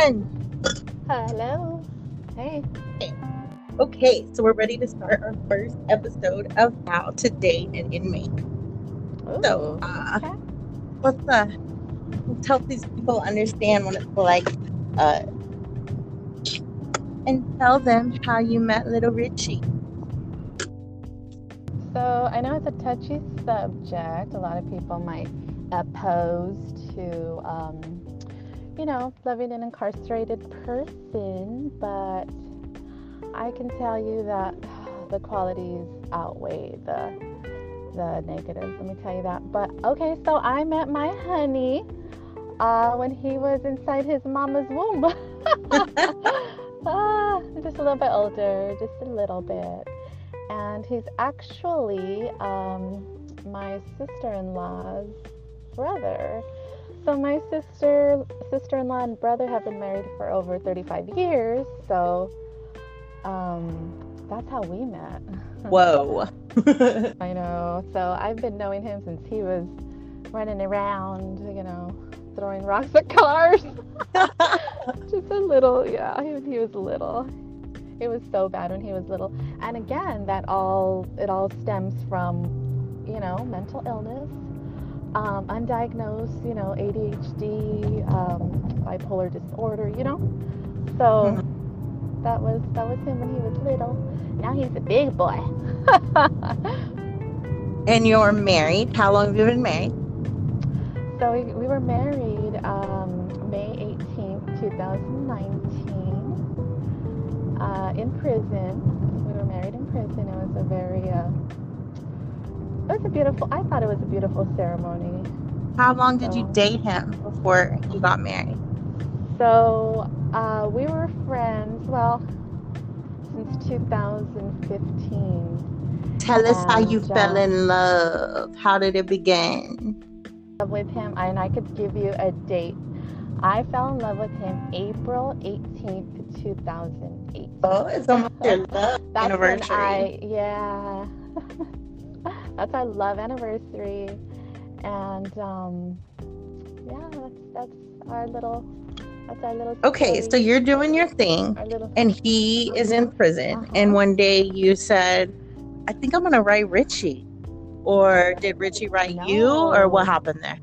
everyone. Hello. Hey. Okay, so we're ready to start our first episode of How to Date an Inmate. So, uh, okay. let's uh, let's help these people understand what it's like, uh, and tell them how you met little Richie. So I know it's a touchy subject. A lot of people might oppose to, um, you know, loving an incarcerated person, but I can tell you that the qualities outweigh the the negatives. Let me tell you that. But okay, so I met my honey uh, when he was inside his mama's womb. ah, just a little bit older, just a little bit. And he's actually um, my sister-in-law's brother. So my sister, sister-in-law, and brother have been married for over 35 years. So um, that's how we met. Whoa. I know. So I've been knowing him since he was running around, you know, throwing rocks at cars. Just a little, yeah. He was, he was little. It was so bad when he was little. And again, that all it all stems from, you know, mental illness, um, undiagnosed, you know, ADHD, um, bipolar disorder, you know. So that was that was him when he was little. Now he's a big boy. and you're married. How long have you been married? So we, we were married um, May 18th, 2019, uh, in prison. We were married in prison. It was a very, uh, was a beautiful, I thought it was a beautiful ceremony. How long did you date him before you got married? So uh, we were friends, well, since 2015 Tell us how you And, fell uh, in love. How did it begin? with him, and I could give you a date. I fell in love with him April 18th, 2008. Oh, it's almost your love That's anniversary. when I yeah. that's our love anniversary, and um, yeah, that's that's our little that's our little. Okay, so you're doing your thing, little. and he is in prison. Uh-huh. And one day you said, "I think I'm gonna write Richie," or did Richie write you, or what happened there?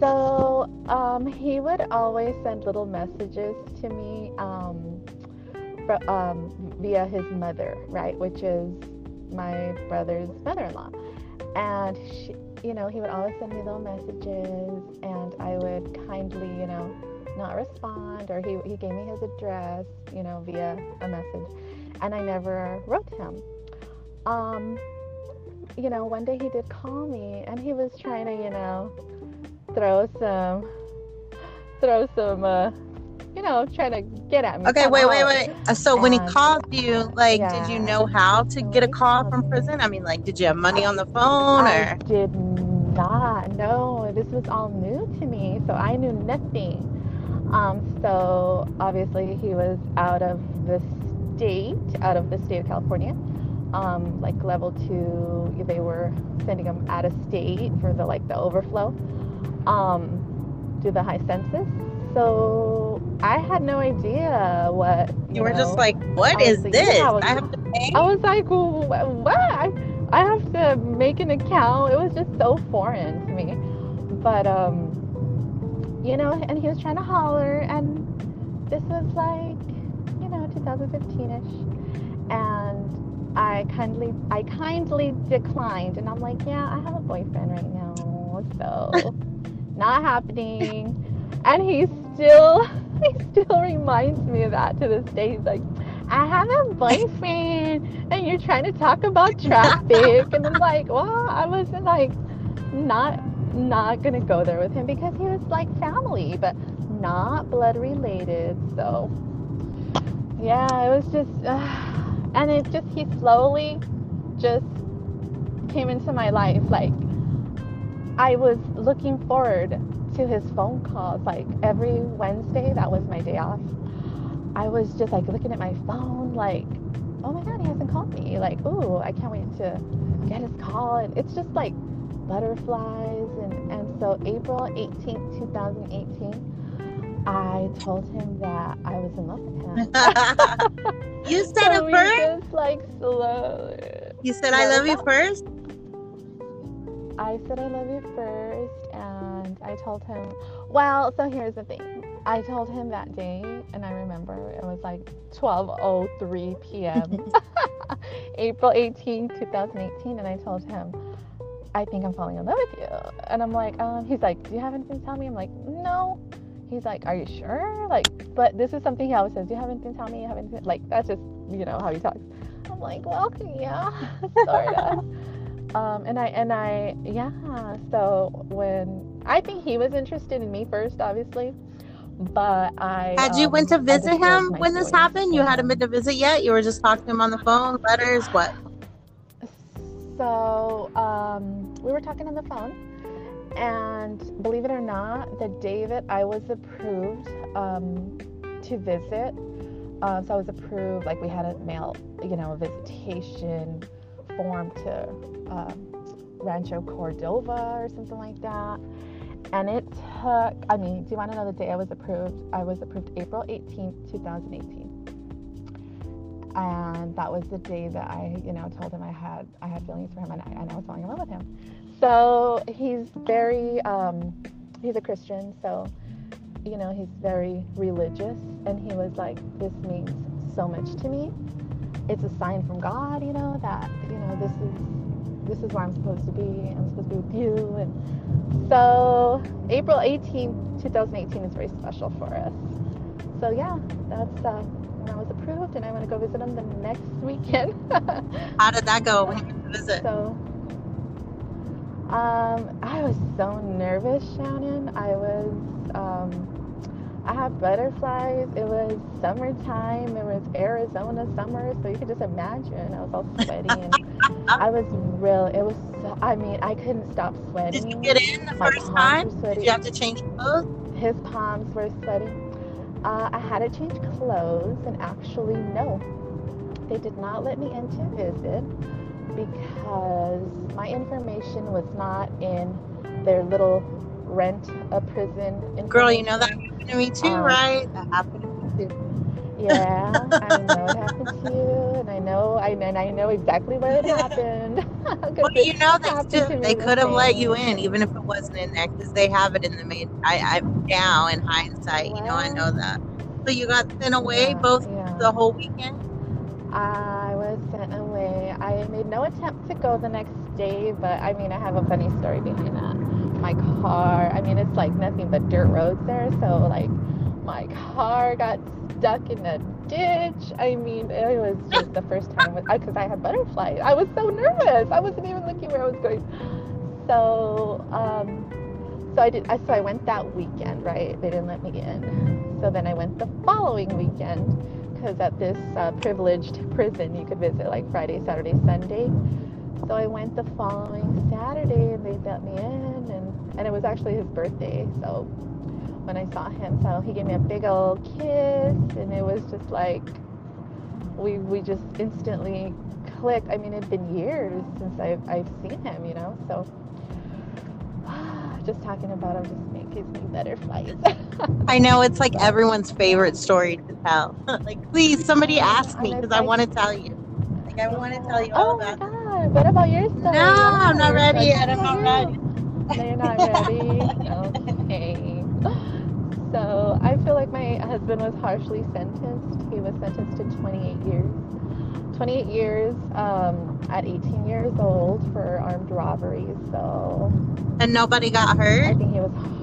So um, he would always send little messages to me um, fro- um, via his mother, right, which is my brother's mother-in-law, and she, you know, he would always send me little messages, and I would kindly, you know, not respond, or he he gave me his address, you know, via a message, and I never wrote him. Um, you know, one day he did call me, and he was trying to, you know, throw some, throw some, uh, you know, trying to get at me. Okay, wait, wait, wait. Uh, So when he called you, like, did you know how to get a call from prison? I mean, like, did you have money on the phone, I or did not. No, this was all new to me, so I knew nothing. Um, so obviously he was out of the state, out of the state of California. Um, like level two, they were sending him out of state for the like the overflow, um, to the high census. So I had no idea what you were know, just like, "What is like, this? yeah, I was- I have to pay." I was like, "Wh- what? I, I have to make an account. It was just so foreign to me. But, um, you know, and he was trying to holler, and this was like, you know, 2015 ish. And I kindly, I kindly declined, and I'm like, yeah, I have a boyfriend right now, so not happening. And he still, he still reminds me of that to this day. He's like, I have a boyfriend, and you're trying to talk about traffic, and I'm like, well, I wasn't like not not gonna go there with him because he was like family, but not blood related. So yeah, it was just, and it just he slowly just came into my life. Like I was looking forward to his phone calls. Like every Wednesday, that was my day off. I was just like looking at my phone, like, oh my god, he hasn't called me. Like, ooh, I can't wait to get his call. And it's just like butterflies. And, and so April 18th, 2018, I told him that I was in love with him. you said so it first? Just, like slowly. You said I love you first? I said I love you first and I told him well, so here's the thing. I told him that day and I remember it was like 12:03 p.m. April 18, 2018 and I told him I think I'm falling in love with you. And I'm like, um, he's like, Do you have anything to tell me? I'm like, No he's like, Are you sure? Like, but this is something he always says, Do you have anything to tell me? You have anything? Like, that's just, you know, how he talks. I'm like, Well, yeah, sort of. um, and I, and I, yeah. So when I think he was interested in me first, obviously. But I had you um, went to visit him when this happened. You hadn't been to visit yet. You were just talking to him on the phone, letters, what? So um, we were talking on the phone, and believe it or not, the day that I was approved um, to visit, uh, so I was approved, like we had a mail, you know, a visitation form to um, Rancho Cordova or something like that. And it took, I mean, do you want to know the day I was approved? I was approved April 18th, 2018 and that was the day that I, you know, told him I had I had feelings for him and I, and I was falling in love with him. So he's very, um, he's a Christian, so, you know, he's very religious. And he was like, this means so much to me. It's a sign from God, you know, that, you know, this is, this is where I'm supposed to be. I'm supposed to be with you. And so April 18, 2018 is very special for us. So yeah, that's, uh, when I was approved and I want to go visit him the next weekend. How did that go when you visit? So, um, I was so nervous, Shannon. I was, um, I had butterflies. It was summertime. It was Arizona summer, so you could just imagine. I was all sweaty and I was real. It was. So, I mean, I couldn't stop sweating. Did you get in the My first time? Did you have to change clothes? His palms were sweaty. Uh, I had to change clothes, and actually, no, they did not let me in to visit because my information was not in their little rent a prison. Girl, you know that happened to me too, um, right? That happened to me too. Yeah, I know it happened to you, know, I and I know exactly where it happened. well, you know that too. They could have let you in, even if it wasn't in there, because they have it in the main. I, I now in hindsight, you know, I know that. So you got sent away yeah, both yeah. the whole weekend. I was sent away. I made no attempt to go the next day, but I mean, I have a funny story behind that. My car, I mean, it's like nothing but dirt roads there, so like my car got stuck in a ditch. I mean, it was just the first time because I, I had butterflies. I was so nervous. I wasn't even looking where I was going. So, um, so I did. So I went that weekend, right? They didn't let me in. So then I went the following weekend because at this uh, privileged prison you could visit like Friday, Saturday, Sunday. So I went the following Saturday and they let me in, and, and it was actually his birthday. So when I saw him, so he gave me a big old kiss, and it was just like we we just instantly clicked. I mean, it'd been years since I've I've seen him, you know. So just talking about him just makes me butterflies. I know it's like everyone's favorite story to tell. like, please, somebody ask me because I want to tell you. Like, I want to tell you all oh about. Oh my god! What about your story? No, I'm not ready yet. I'm not ready. No, you're not ready. So I feel like my husband was harshly sentenced. He was sentenced to 28 years. 28 years um, at 18 years old for armed robbery. So. And nobody got hurt. I think he was.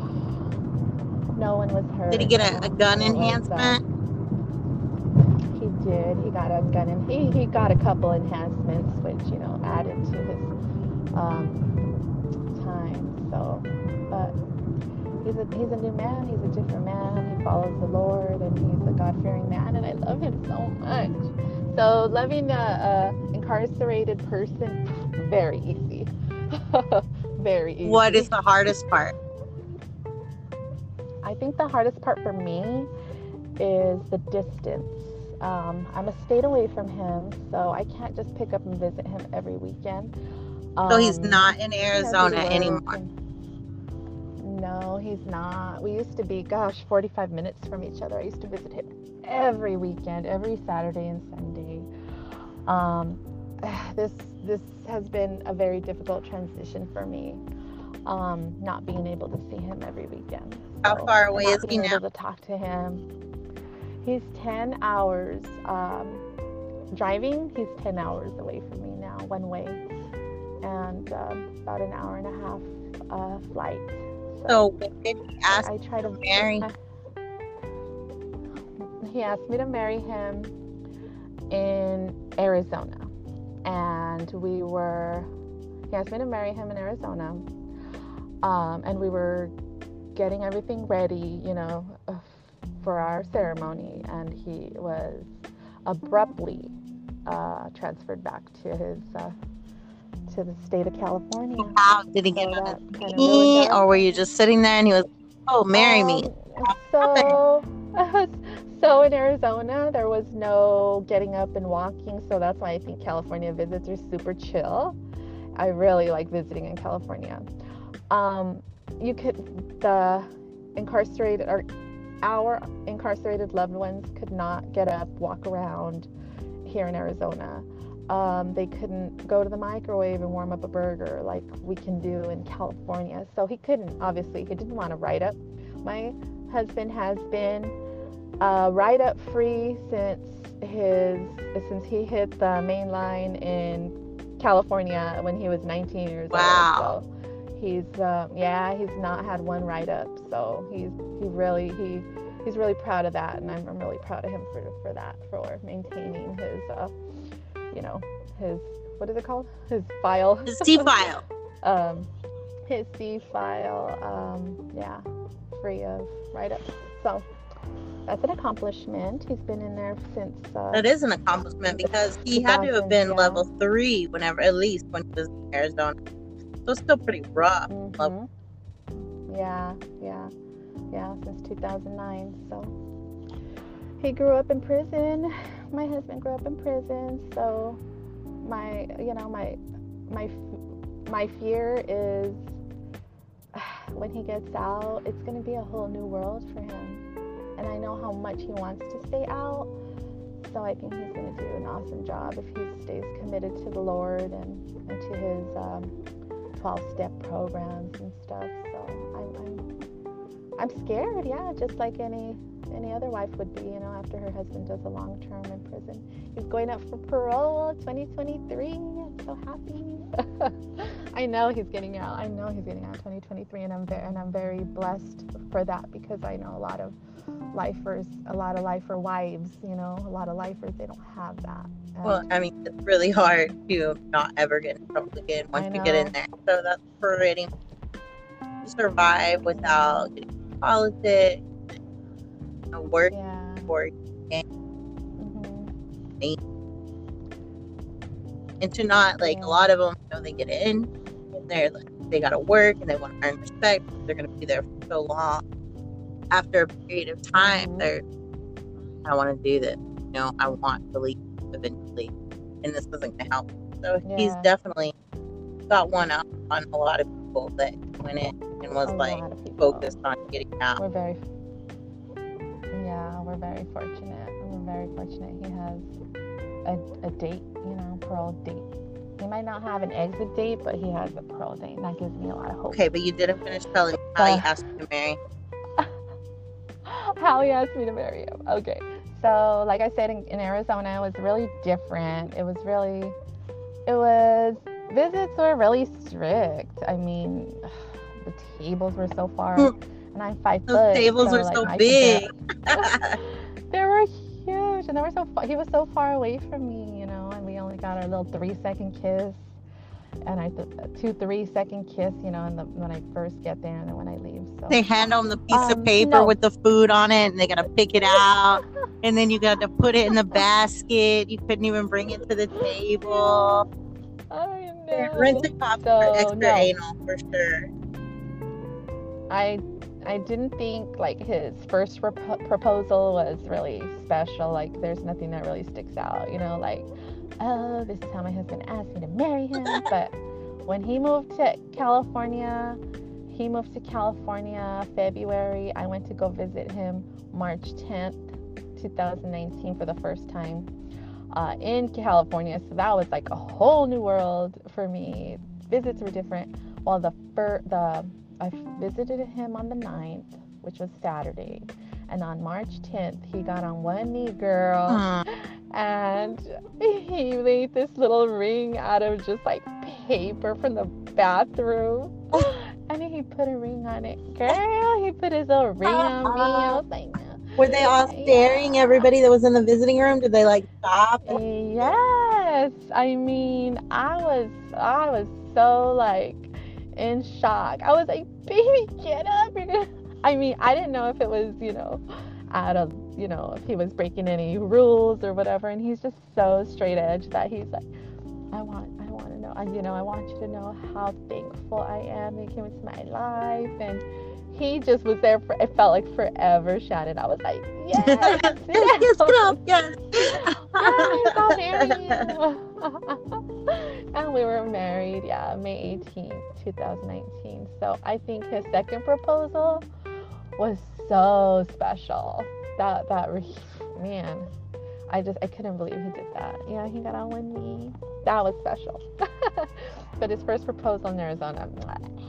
No one was hurt. Did he get a, a gun enhancement? He did. He got a gun and he he got a couple enhancements, which you know added to his um, time. So, but he's a he's a new man. He's a different man. He follows the Lord and he's a God fearing man, and I love him so much. So loving a, a incarcerated person, very easy. very easy. What is the hardest part? I think the hardest part for me is the distance. Um, I'm a state away from him, so I can't just pick up and visit him every weekend. Um, so he's um, not in Arizona anymore. No, he's not. We used to be, gosh, 45 minutes from each other. I used to visit him every weekend, every Saturday and Sunday. Um, this this has been a very difficult transition for me. Um, not being able to see him every weekend. So How far away is he now? Able to talk to him. He's 10 hours um, driving. He's 10 hours away from me now, one way, and um, about an hour and a half uh, flight. So, so did he ask I, I try to marry? I, he asked me to marry him in Arizona, and we were. He asked me to marry him in Arizona, um, and we were getting everything ready, you know, for our ceremony, and he was abruptly uh, transferred back to his uh, to the state of California. How did he get on knee, or were you just sitting there and he was, "Oh, marry um, me"? So, so in Arizona, there was no getting up and walking, so that's why I think California visits are super chill. I really like visiting in California. Um, you could the incarcerated or our incarcerated loved ones could not get up, walk around here in Arizona. Um, they couldn't go to the microwave and warm up a burger like we can do in California. So he couldn't, obviously, he didn't want to write up. My husband has been uh, write up free since his since he hit the main line in California when he was 19 years wow. old. So he's um, yeah he's not had one write up so he's he really he he's really proud of that and I'm, I'm really proud of him for for that for maintaining his uh, you know his what is it called his file his C file um his C file um yeah free of write ups so that's an accomplishment. He's been in there since. Uh, that is an accomplishment because he had to have been yeah. level three whenever, at least when he was in Arizona. So it's still pretty rough. Mm-hmm. Yeah, yeah, yeah, since 2009. So he grew up in prison. My husband grew up in prison. So my, you know, my, my, my fear is when he gets out, it's going to be a whole new world for him. And I know how much he wants to stay out. So I think he's going to do an awesome job if he stays committed to the Lord and, and to his um, 12 step programs and stuff. So I'm, I'm, I'm scared, yeah, just like any any other wife would be, you know, after her husband does a long term in prison. He's going up for parole 2023. I'm so happy. I know he's getting out. I know he's getting out 2023 and I'm very and I'm very blessed for that because I know a lot of lifers, a lot of lifer wives, you know, a lot of lifers, they don't have that. And well, I mean, it's really hard to not ever get in trouble again once you get in there. So that's pretty survive without getting politics, know, work yeah. for mm-hmm. and to not like yeah. a lot of them, you know, they get in and they're like, they gotta work and they want to earn respect. They're gonna be there for so long after a period of time, they're, I want to do this. You know, I want to leave eventually, and this isn't going to help. So yeah. he's definitely got one up on a lot of people that went in and was a like focused on getting out. We're very, yeah, we're very fortunate. We're very fortunate. He has a, a date, you know, parole date. He might not have an exit date, but he has a parole date, and that gives me a lot of hope. Okay, but you didn't finish telling me how uh, you asked to marry. how he asked me to marry him. Okay. So, like I said, in, in Arizona, it was really different. It was really, it was, visits were really strict. I mean, the tables were so far, hmm. And I'm five Those foot. tables so, were like, so big. they were huge, and they were so far, he was so far away from me, you know, and we only got our little three second kiss and I th- two three second kiss, you know, the, when I first get there and then when I leave. So they hand them the piece um, of paper no. with the food on it, and they gotta pick it out, and then you got to put it in the basket. You couldn't even bring it to the table. I know. Rent a copy so, for extra no. anal for sure. I I didn't think like his first rep- proposal was really special. Like there's nothing that really sticks out, you know, like oh, this is how my husband asked me to marry him. but when he moved to California, he moved to California February. I went to go visit him March 10th, 2019 for the first time uh, in California. So that was like a whole new world for me. Visits were different. While the fir- the I visited him on the 9th, which was Saturday. And on March 10th, he got on one knee, girl. And he made this little ring out of just like paper from the bathroom. and he put a ring on it. Girl, he put his little ring on me. I was like, were they all staring? Yeah. Everybody that was in the visiting room, did they like stop? Yes. I mean, I was, I was so like in shock. I was like, baby, get up. I mean, I didn't know if it was, you know, out of, you know, if he was breaking any rules or whatever. And he's just so straight edge that he's like, I want, I want to know, I, you know, I want you to know how thankful I am that you came into my life. And he just was there for, it felt like forever, Shannon. I was like, yes, yes, yes, yes. yes I'll marry you. And we were married, yeah, May 18th, 2019. So I think his second proposal was so special. That that man, I just I couldn't believe he did that. Yeah, he got on one knee. That was special. but his first proposal in Arizona.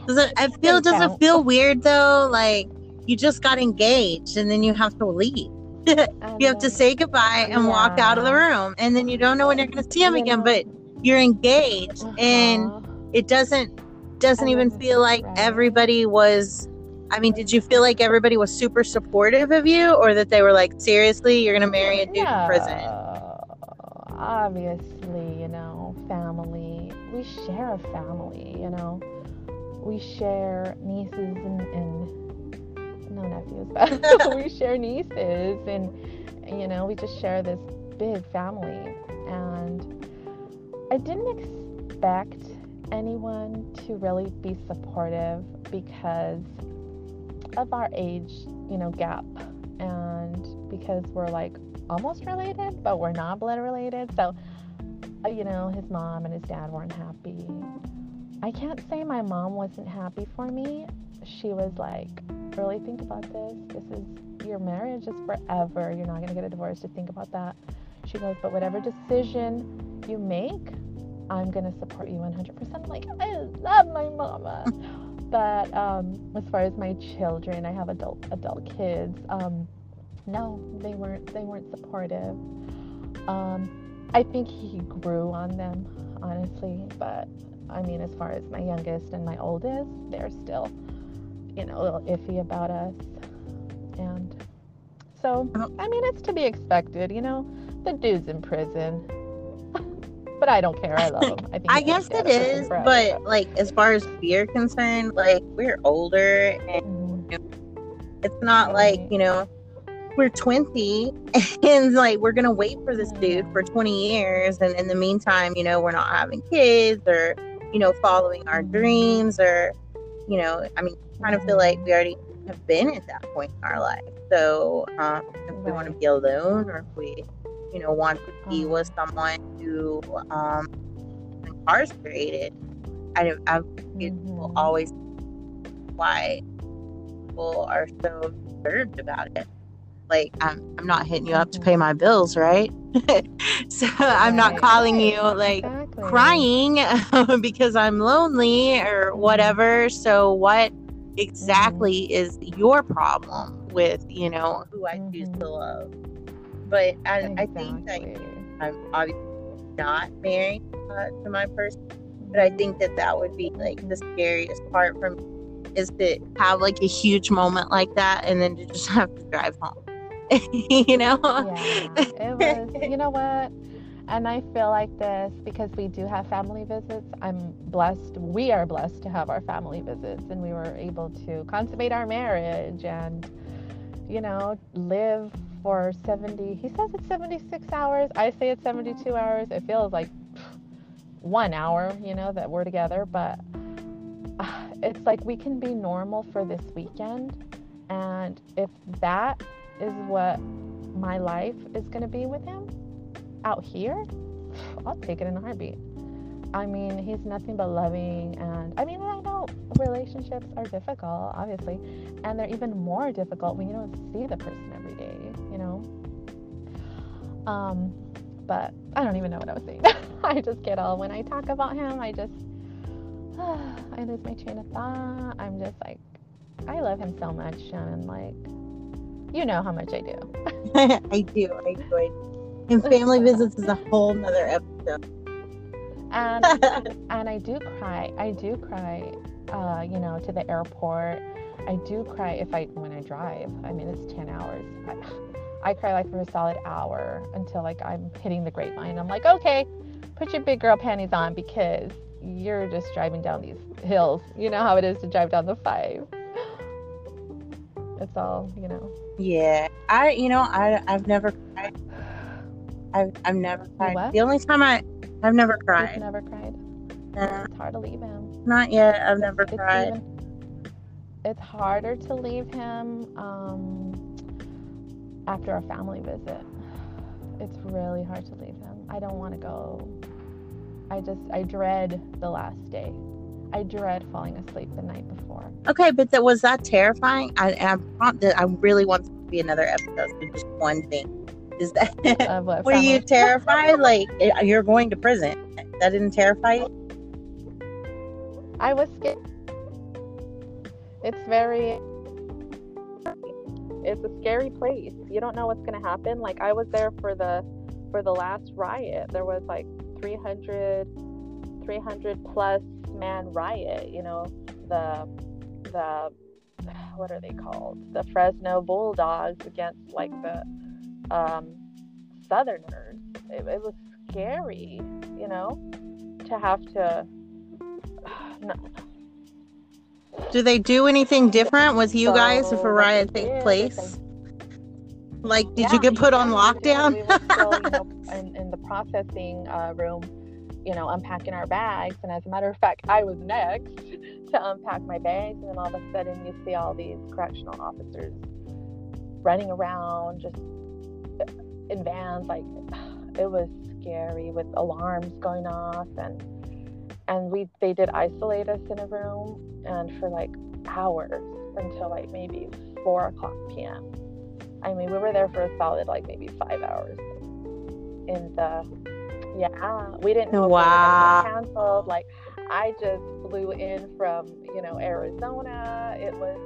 Does it? I feel. Does it feel weird though? Like you just got engaged and then you have to leave. you have to say goodbye and yeah. walk out of the room, and then you don't know when you're going to see him again. But you're engaged, uh-huh. and it doesn't doesn't even feel like everybody was I mean, did you feel like everybody was super supportive of you, or that they were like, seriously, you're gonna marry a dude yeah, in prison? Obviously, you know, family. We share a family, you know. We share nieces and, and no nephews, but we share nieces, and you know, we just share this big family. And I didn't expect anyone to really be supportive because of our age, you know, gap. And because we're like almost related, but we're not blood related. So, uh, you know, his mom and his dad weren't happy. I can't say my mom wasn't happy for me. She was like, really think about this. This is your marriage is forever. You're not going to get a divorce to think about that. She goes, but whatever decision you make, I'm going to support you 100%. I'm like, I love my mama. But um, as far as my children, I have adult adult kids. Um, no, they weren't they weren't supportive. Um, I think he grew on them, honestly. But I mean, as far as my youngest and my oldest, they're still, you know, a little iffy about us. And so, I mean, it's to be expected. You know, the dude's in prison but I don't care. I love them. I, think I guess it is, but like as far as fear concerned, like we're older and mm-hmm. it's not like you know we're 20 and like we're gonna wait for this dude for 20 years and in the meantime you know we're not having kids or you know following our mm-hmm. dreams or you know i mean kind of feel like we already have been at that point in our life so um, if we want to be alone or if we you know, want to be mm. with someone who um incarcerated. I don't I mm-hmm. will always why people are so disturbed about it. Like I'm I'm not hitting you up to pay my bills, right? so I'm not calling you like exactly. crying because I'm lonely or mm-hmm. whatever. So what exactly mm-hmm. is your problem with, you know, who I choose mm-hmm. to love? But I, exactly. I think that I'm obviously not married uh, to my person, but I think that that would be like the scariest part for me is to have like a huge moment like that and then to just have to drive home. you know? Yeah, it was, you know what? And I feel like this because we do have family visits. I'm blessed. We are blessed to have our family visits, and we were able to consummate our marriage and, you know, live for 70 he says it's 76 hours i say it's 72 hours it feels like one hour you know that we're together but uh, it's like we can be normal for this weekend and if that is what my life is going to be with him out here i'll take it in a heartbeat I mean, he's nothing but loving. And I mean, I know relationships are difficult, obviously. And they're even more difficult when you don't see the person every day, know? Um, but I don't even know what I was saying. I just get all, when I talk about him, I just, I lose my train of thought. I'm just like, I love him so much. And like, you know how much I do. I do. I do. And family visits is a whole nother episode and and I do cry. I do cry. Uh, you know, to the airport. I do cry if I when I drive. I mean, it's ten hours. I, I cry like for a solid hour until like I'm hitting the grapevine. I'm like, okay, put your big girl panties on because you're just driving down these hills. You know how it is to drive down the five. It's all you know. Yeah, I you know I I've never cried. I've I've never cried. What? The only time I I've never cried. You've never cried. Yeah. It's hard to leave him. Not yet. I've never it's cried. Even, it's harder to leave him um, after a family visit. It's really hard to leave him. I don't want to go. I just I dread the last day. I dread falling asleep the night before. Okay, but that was that terrifying. I I, I really want to be another episode. Just one thing. Is that uh, what, were you terrified? like eh, you're going to prison? That didn't terrify you? I was scared. It's very. It's a scary place. You don't know what's going to happen. Like I was there for the for the last riot. There was like 300 300 plus man riot. You know the the what are they called? The Fresno Bulldogs against like the um, Southerners. It, it, was scary, you know, to have to. No. Do they do anything different with you so, guys if a riot takes place? Like, did yeah, you get put on lockdown? we still, you know, in, in, the processing uh, room, you know, unpacking our bags. And as a matter of fact, I was next to unpack my bags. And then all of a sudden, you see all these correctional officers running around, just in vans like it was scary with alarms going off and and we they did isolate us in a room and for like hours until like maybe four o'clock p.m. I mean, we were there for a solid like maybe five hours. In the yeah, we didn't know wow. if we were canceled. Like, I just flew in from you know Arizona. It was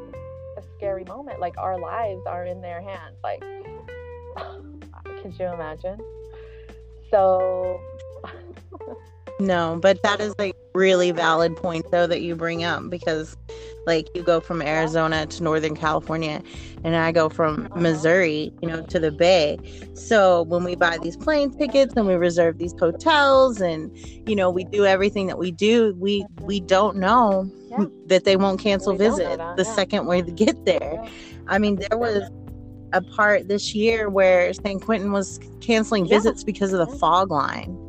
a scary moment. Like our lives are in their hands. Like Could you imagine? So. no, but that is a really valid point, though, that you bring up because, like, you go from Arizona to Northern California, and I go from. Missouri, you know, to the Bay. So when we buy these plane tickets and we reserve these hotels, and you know, we do everything that we do, we we don't know yeah. that they won't cancel we visit the yeah. second we get there. I mean, there was a part this year where San Quentin was canceling yeah. visits because of the fog line.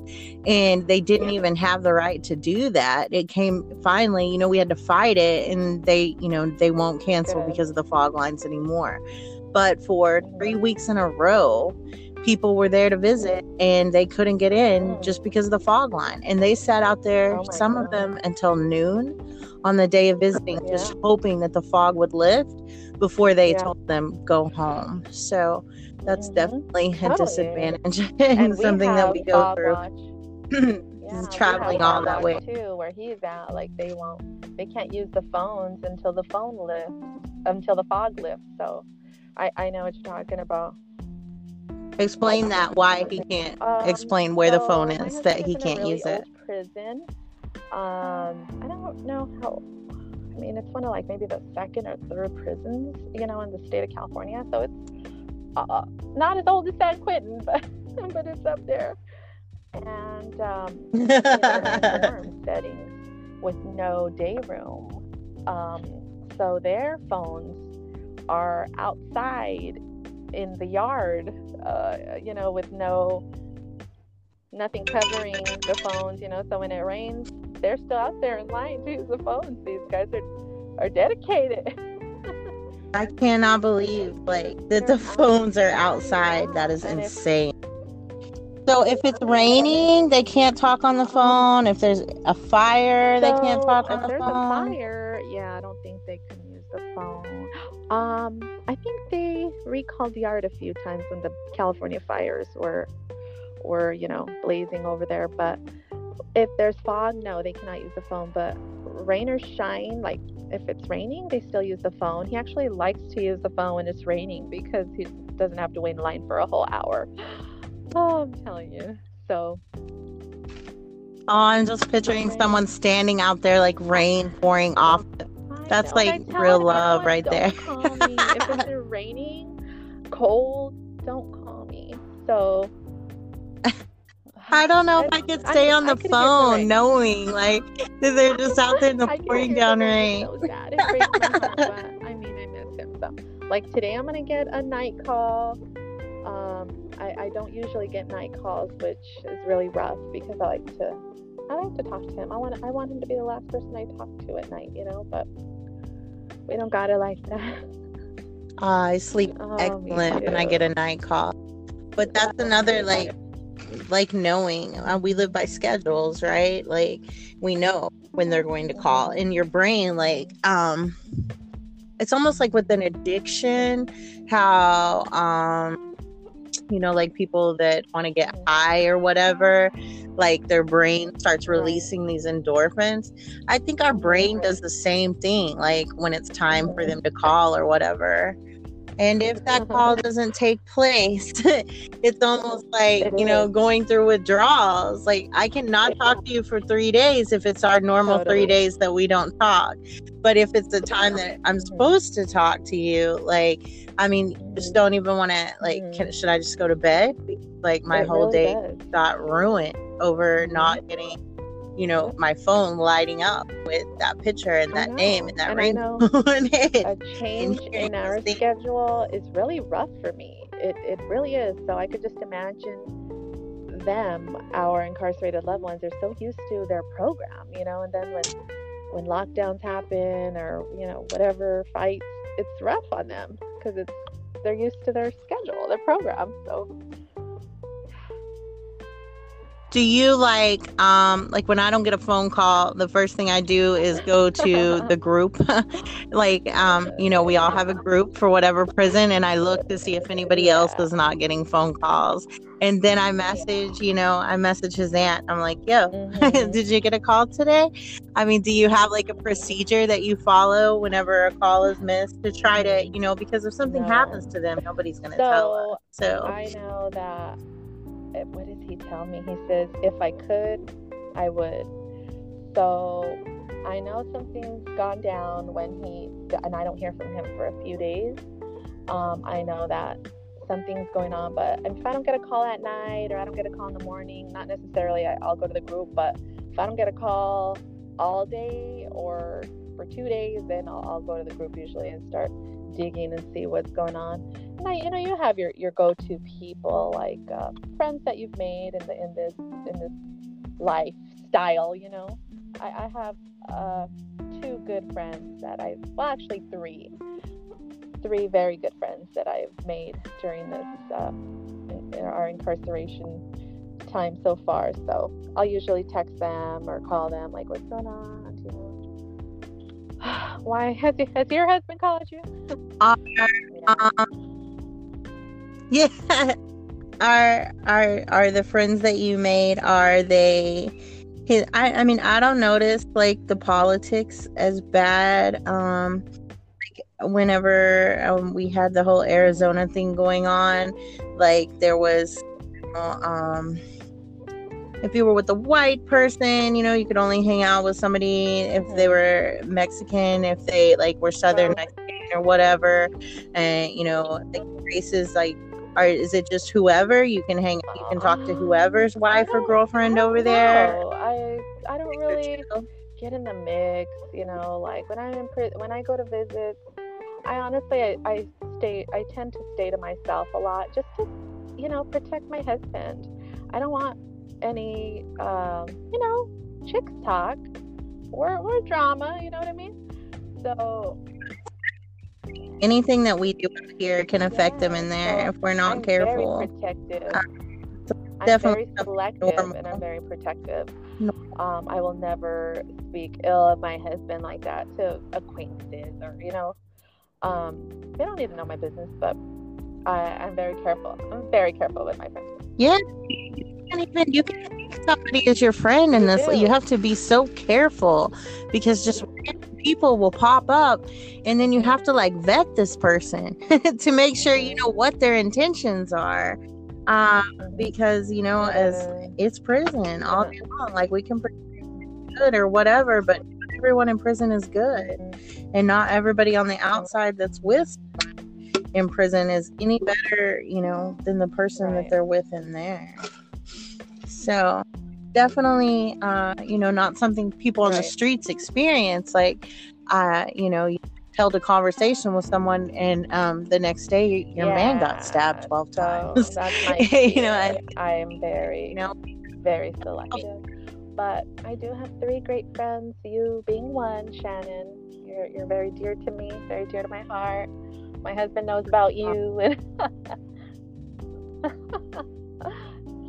And they didn't yeah. even have the right to do that. It came finally, you know, we had to fight it and they, you know, they won't cancel Good. because of the fog lines anymore. But for three weeks in a row, people were there to visit and they couldn't get in mm. just because of the fog line. And they sat out there, oh some God. of them until noon on the day of visiting, yeah. just hoping that the fog would lift before they yeah. told them go home. So that's mm-hmm. definitely a totally. disadvantage and something that we go through. yeah, traveling all that way too, where he's at. Like they won't, they can't use the phones until the phone lifts, until the fog lifts. So I I know what you're talking about. Explain that why he can't um, explain where so the phone is that he can't really use it. Prison. Um, I don't know how I mean, it's one of like maybe the second or third prisons, you know, in the state of California. So it's uh, not as old as San Quentin, but but it's up there. And um, you know, settings with no day room. Um, so their phones are outside in the yard, uh, you know, with no nothing covering the phones, you know. So when it rains, they're still out there in line to use the phones. These guys are are dedicated. I cannot believe like that the phones are outside. That is insane. So if it's raining, they can't talk on the phone. If there's a fire, so, they can't talk on the phone. There's a fire. Yeah, I don't think they can use the phone. Um, I think they recalled the art a few times when the California fires were were you know blazing over there. But if there's fog, no, they cannot use the phone. But rain or shine, like if it's raining, they still use the phone. He actually likes to use the phone when it's raining because he doesn't have to wait in line for a whole hour. Oh, I'm telling you. So. Oh, I'm just picturing someone standing out there like rain pouring off. That's like real love right there. if it's raining, cold, don't call me. So I don't know if I, could stay I, on the phone knowing like they're just out there in the pouring down rain. So sad. It breaks my heart, but I mean, I miss him. So, like today, I'm gonna get a night call. Um, I, I don't usually get night calls, which is really rough because I like to I like to talk to him. I want I want him to be the last person I talk to at night, you know. But we don't got it like that. I sleep oh, excellent when I get a night call. But that's another like like knowing uh, we live by schedules right like we know when they're going to call in your brain like um it's almost like with an addiction how um you know like people that want to get high or whatever like their brain starts releasing these endorphins i think our brain does the same thing like when it's time for them to call or whatever and if that call doesn't take place, it's almost like, you know, going through withdrawals. Like, I cannot talk to you for three days if it's our normal totally. three days that we don't talk. But if it's the time that I'm supposed to talk to you, like, I mean, just mm-hmm. don't even want to, like, can, mm-hmm. should I just go to bed? Like, my it whole really day does. got ruined over not mm-hmm. getting you know, my phone lighting up with that picture and that name and that and on it. A change in our schedule is really rough for me. It, it really is. So I could just imagine them, our incarcerated loved ones, they're so used to their program, you know, and then when when lockdowns happen or, you know, whatever fights, it's rough on them because it's they're used to their schedule, their program. So do you like um like when i don't get a phone call the first thing i do is go to the group? Like um you know we all have a group for whatever prison and i look to see if anybody else is not getting phone calls. And then i message you know i message his aunt. I'm like yo mm-hmm. did you get a call today? I mean do you have like a procedure that you follow whenever a call is missed to try to you know because if something no. happens to them nobody's going to so, tell us so i know that what does he tell me? He says, if I could, I would. So I know something's gone down when he, and I don't hear from him for a few days. Um, I know that something's going on, but if I don't get a call at night or I don't get a call in the morning, not necessarily I, will go to the group, but if I don't get a call all day or for two days, then I'll, I'll go to the group usually and start digging and see what's going on. And I, you know, you have your your go-to people like uh, friends that you've made in the in this in this lifestyle. You know, I, I have uh, two good friends that I've well, actually three, three very good friends that I've made during this uh, in our incarceration time so far. So I'll usually text them or call them like, "What's going on?" Why has has your husband called you? Are, um, yeah. Are are are the friends that you made? Are they? His, I I mean I don't notice like the politics as bad. Um, like whenever um, we had the whole Arizona thing going on, like there was, um if you were with a white person, you know, you could only hang out with somebody if they were Mexican, if they like were Southern Mexican or whatever. And you know, like races like are is it just whoever you can hang you can talk to whoever's wife or girlfriend over there? I I don't really get in the mix, you know, like when I'm in prison, when I go to visit, I honestly I, I stay I tend to stay to myself a lot just to you know protect my husband. I don't want any, um, you know, chicks talk or, or drama, you know what I mean? So anything that we do here can affect yeah, them in there so if we're not I'm careful. Very protective. Uh, I'm very selective normal. and I'm very protective. Um, I will never speak ill of my husband like that to acquaintances or you know. Um, they don't need to know my business, but I, I'm very careful. I'm very careful with my friends. Yeah, you can even you can somebody as your friend in this. You have to be so careful because just people will pop up, and then you have to like vet this person to make sure you know what their intentions are. Um, because you know, as it's prison all day long. Like we can good or whatever, but everyone in prison is good, and not everybody on the outside that's with in prison is any better, you know, than the person right. that they're with in there. So definitely, uh, you know, not something people on right. the streets experience. Like, uh, you know, you held a conversation with someone and um, the next day your yeah. man got stabbed 12 so times. That's my you know, I, I am very, you know, very selective. But I do have three great friends, you being one, Shannon. You're, you're very dear to me, very dear to my heart my husband knows about you and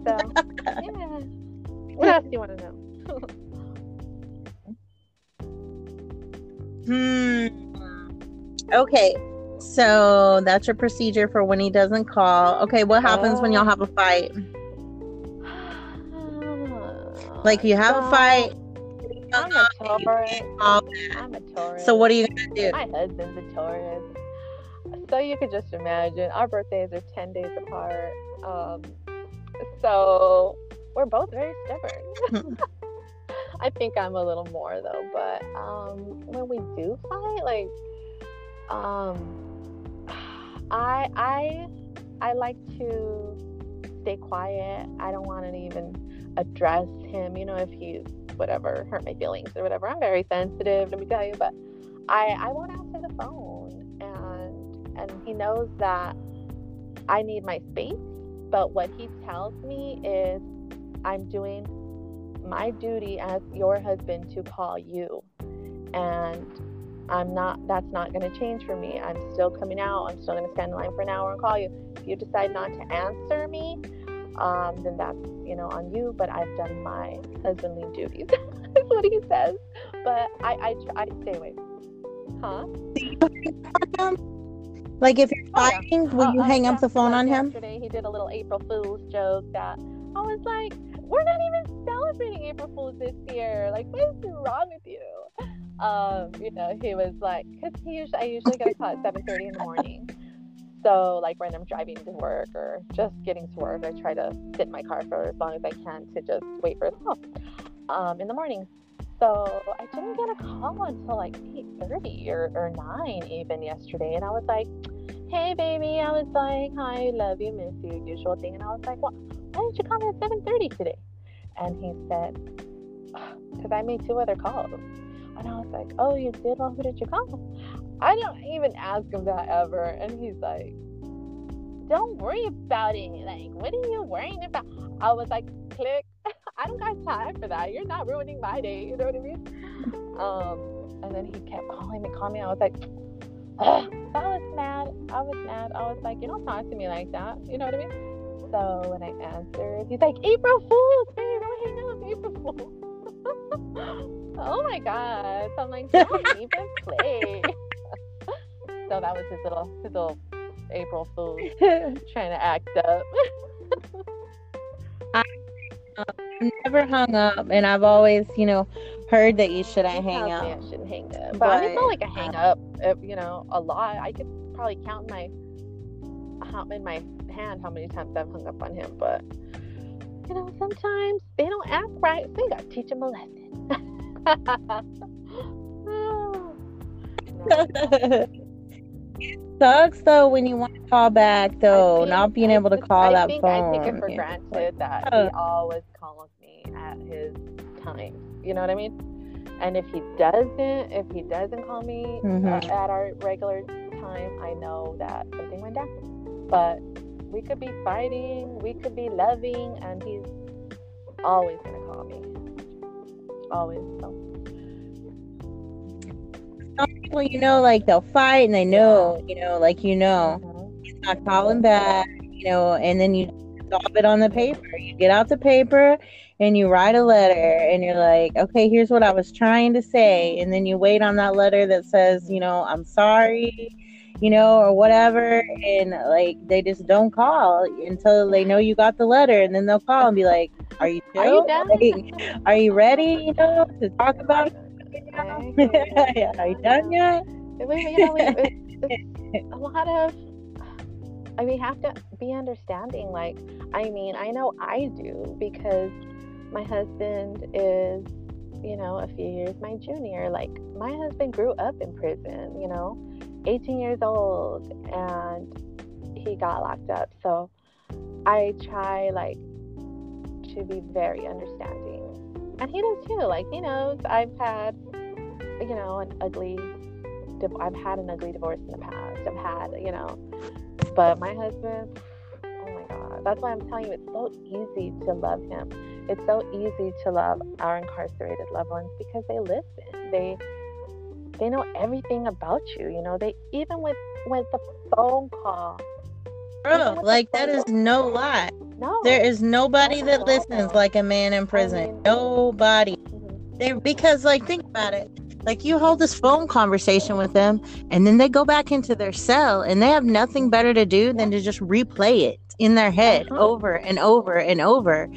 so yeah what else do you want to know hmm okay so that's your procedure for when he doesn't call okay what happens oh. when y'all have a fight like you have a fight I'm a Taurus. I'm a Taurus. So what are you gonna do? My husband's a Taurus. So you could just imagine our birthdays are 10 days apart. Um, so we're both very stubborn. I think I'm a little more though, but um, when we do fight, like, um, I I I like to stay quiet. I don't want to even address him. You know, if he's whatever hurt my feelings or whatever. I'm very sensitive. Let me tell you, but I I won't answer the phone and and he knows that I need my space. But what he tells me is, I'm doing my duty as your husband to call you. And I'm not, that's not going to change for me. I'm still coming out. I'm still going to stand in line for an hour and call you. If you decide not to answer me, um, then that's, you know, on you. But I've done my husbandly duties. that's what he says. But I, I, I stay away. Huh? Like if you're fighting, oh, yeah. will uh, you uh, hang up the phone on him? Yesterday, he did a little April Fool's joke that I was like, "We're not even celebrating April Fool's this year. Like, what is wrong with you?" Um, you know, he was like, "Cause he usually, I usually get a call at seven thirty in the morning." So, like when I'm driving to work or just getting to work, I try to sit in my car for as long as I can to just wait for a call um, in the morning. So I didn't get a call until like 8.30 or, or 9 even yesterday. And I was like, hey, baby. I was like, hi, love you, miss you, usual thing. And I was like, well, why didn't you call me at 7.30 today? And he said, because I made two other calls. And I was like, oh, you did? Well, who did you call? I don't even ask him that ever. And he's like, don't worry about it. Like, what are you worrying about? I was like, click. I don't got time for that. You're not ruining my day. You know what I mean? Um, and then he kept calling me, calling me. I was like, Ugh. I was mad. I was mad. I was like, you don't talk to me like that. You know what I mean? So when I answered, he's like, April Fool's, babe, don't hang up, April Fool's. oh my god. So I'm like, don't even play. so that was his little his little April Fool trying to act up. I I've never hung up, and I've always, you know, heard that you shouldn't hang up. I shouldn't hang up, but, but I mean, it's not like a hang up. You know, a lot. I could probably count my in my hand how many times I've hung up on him, but you know, sometimes they don't act right, so you gotta teach them a lesson. It sucks though when you want to call back though, think, not being able to call I that think phone. I take it for granted that he always calls me at his time. You know what I mean? And if he doesn't, if he doesn't call me mm-hmm. uh, at our regular time, I know that something went down. But we could be fighting, we could be loving, and he's always gonna call me. Always. So some people, you know, like they'll fight and they know, you know, like you know, mm-hmm. he's not calling back, you know, and then you daub it on the paper. You get out the paper and you write a letter and you're like, okay, here's what I was trying to say. And then you wait on that letter that says, you know, I'm sorry, you know, or whatever. And like, they just don't call until they know you got the letter. And then they'll call and be like, are you chill? Are you, done? Like, are you ready, you know, to talk about it? are you done yet? You know, a lot of I mean, have to be understanding. Like, I mean, I know I do because my husband is, you know, a few years my junior. Like, my husband grew up in prison, you know, 18 years old, and he got locked up. So I try, like, to be very understanding. And he does too. Like, he knows I've had, you know, an ugly, I've had an ugly divorce in the past. I've had, you know, but my husband, oh my God, that's why I'm telling you, it's so easy to love him. It's so easy to love our incarcerated loved ones because they listen. They they know everything about you. You know, they even with with the phone call. Bro, like that is no lie. No, there is nobody that listens like a man in prison. I mean, nobody. Mm-hmm. They because like think about it like you hold this phone conversation with them and then they go back into their cell and they have nothing better to do than to just replay it in their head uh-huh. over and over and over.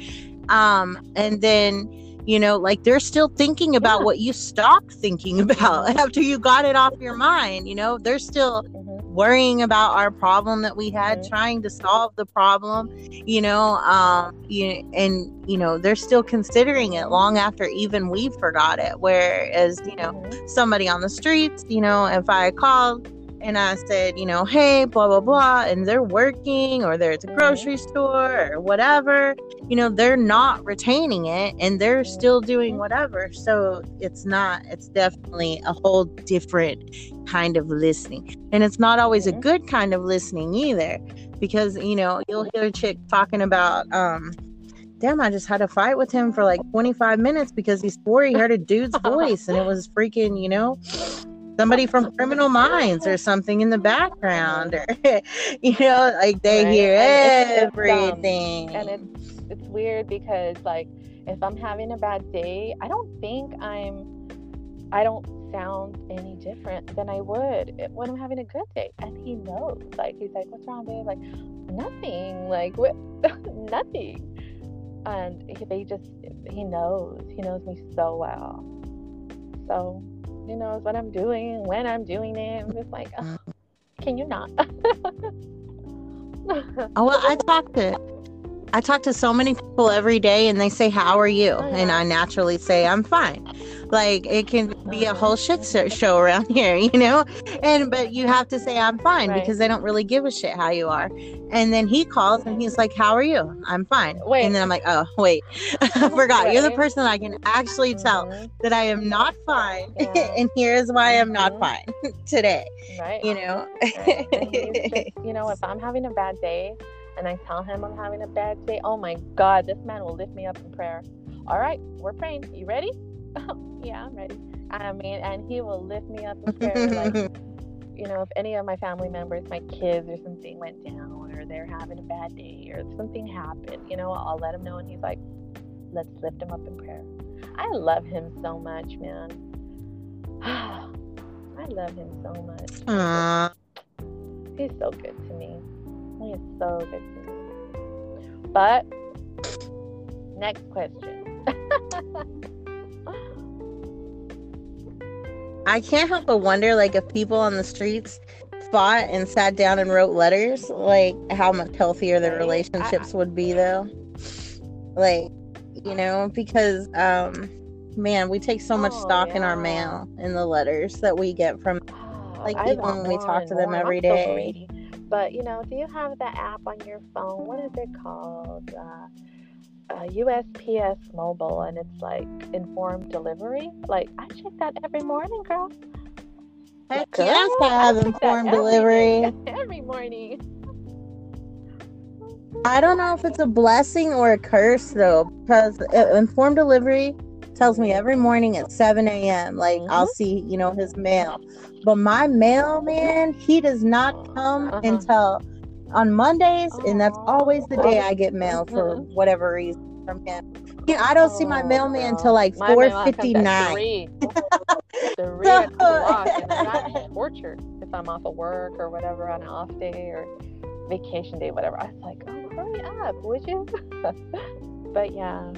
Um, and then you know like they're still thinking about yeah. what you stopped thinking about after you got it off your mind you know they're still mm-hmm. worrying about our problem that we had mm-hmm. trying to solve the problem you know um you and you know they're still considering it long after even we forgot it whereas you know mm-hmm. somebody on the streets you know if i called and I said, you know, hey, blah, blah, blah, and they're working or they're at the mm-hmm. grocery store or whatever, you know, they're not retaining it and they're still doing whatever. So it's not, it's definitely a whole different kind of listening. And it's not always a mm-hmm. good kind of listening either because, you know, you'll hear a chick talking about, um, damn, I just had a fight with him for like 25 minutes because he swore he heard a dude's voice and it was freaking, you know, somebody from criminal minds or something in the background or you know like they right? hear and everything. And it's it's weird because like if i'm having a bad day i don't think i'm i don't sound any different than i would when i'm having a good day. And he knows like he's like what's wrong babe? Like nothing. Like what? Nothing. And he, they just he knows he knows me so well. So knows what I'm doing, when I'm doing it. I'm just like, oh, can you not? oh, well, I talked to I talk to so many people every day and they say, How are you? Oh. And I naturally say, I'm fine. Like it can be a whole shit show around here, you know? And but you have to say, I'm fine right. because they don't really give a shit how you are. And then he calls and he's like, How are you? I'm fine. Wait. And then I'm like, Oh, wait, I forgot. Right. You're the person I can actually tell mm-hmm. that I am not fine. Yeah. and here's why I'm not mm-hmm. fine today. Right. You know? Right. You know, if I'm having a bad day, and I tell him I'm having a bad day, oh my God, this man will lift me up in prayer. All right, we're praying. You ready? yeah, I'm ready. I mean, and he will lift me up in prayer. like, you know, if any of my family members, my kids or something went down or they're having a bad day or something happened, you know, I'll let him know. And he's like, let's lift him up in prayer. I love him so much, man. I love him so much. Aww. He's so good to me. Is so good me. But next question. I can't help but wonder, like, if people on the streets fought and sat down and wrote letters, like, how much healthier their relationships would be, though. Like, you know, because, um, man, we take so much oh, stock yeah. in our mail in the letters that we get from, like, people when we talk to them every day. But you know, do you have the app on your phone? What is it called? Uh, uh, USPS Mobile, and it's like informed delivery. Like I check that every morning, girl. Heck yes, I have I informed delivery every, every morning. I don't know if it's a blessing or a curse though, because uh, informed delivery tells me every morning at 7 a.m. Like mm-hmm. I'll see, you know, his mail. But my mailman, he does not come uh-huh. until on Mondays, and that's always the day I get mail for mm-hmm. whatever reason from him. Yeah, I don't oh, see my mailman until like four fifty nine. Three, three o'clock, and that's torture if I'm off of work or whatever on an off day or vacation day, whatever. I was like, oh, hurry up, would you? but yeah.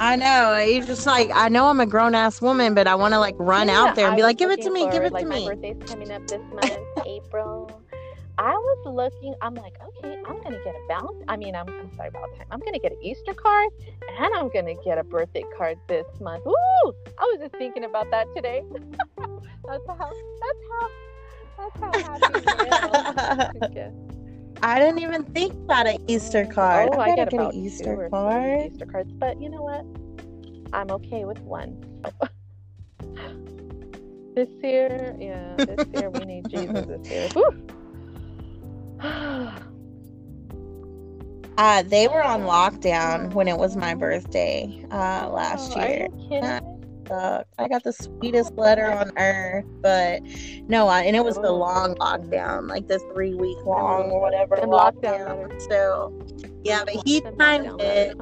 I know. Uh, you just like I know I'm a grown ass woman, but I want to like run yeah, out there and I be like, "Give it to me, give it like, to me." My birthday's coming up this month, April. I was looking. I'm like, okay, I'm gonna get a balance. I mean, I'm, I'm sorry about time. I'm gonna get an Easter card, and I'm gonna get a birthday card this month. Woo! I was just thinking about that today. that's how. That's how. That's how happy I didn't even think about an Easter card. Oh, I, I get, get an Easter card. Easter cards, but you know what? I'm okay with one. this year, yeah, this year we need Jesus. This year. Uh, they were on lockdown when it was my birthday uh, last oh, year. I got the sweetest letter on earth, but no, I, and it was the long lockdown, like the three week long or whatever and lockdown. lockdown. So, yeah, but he timed it.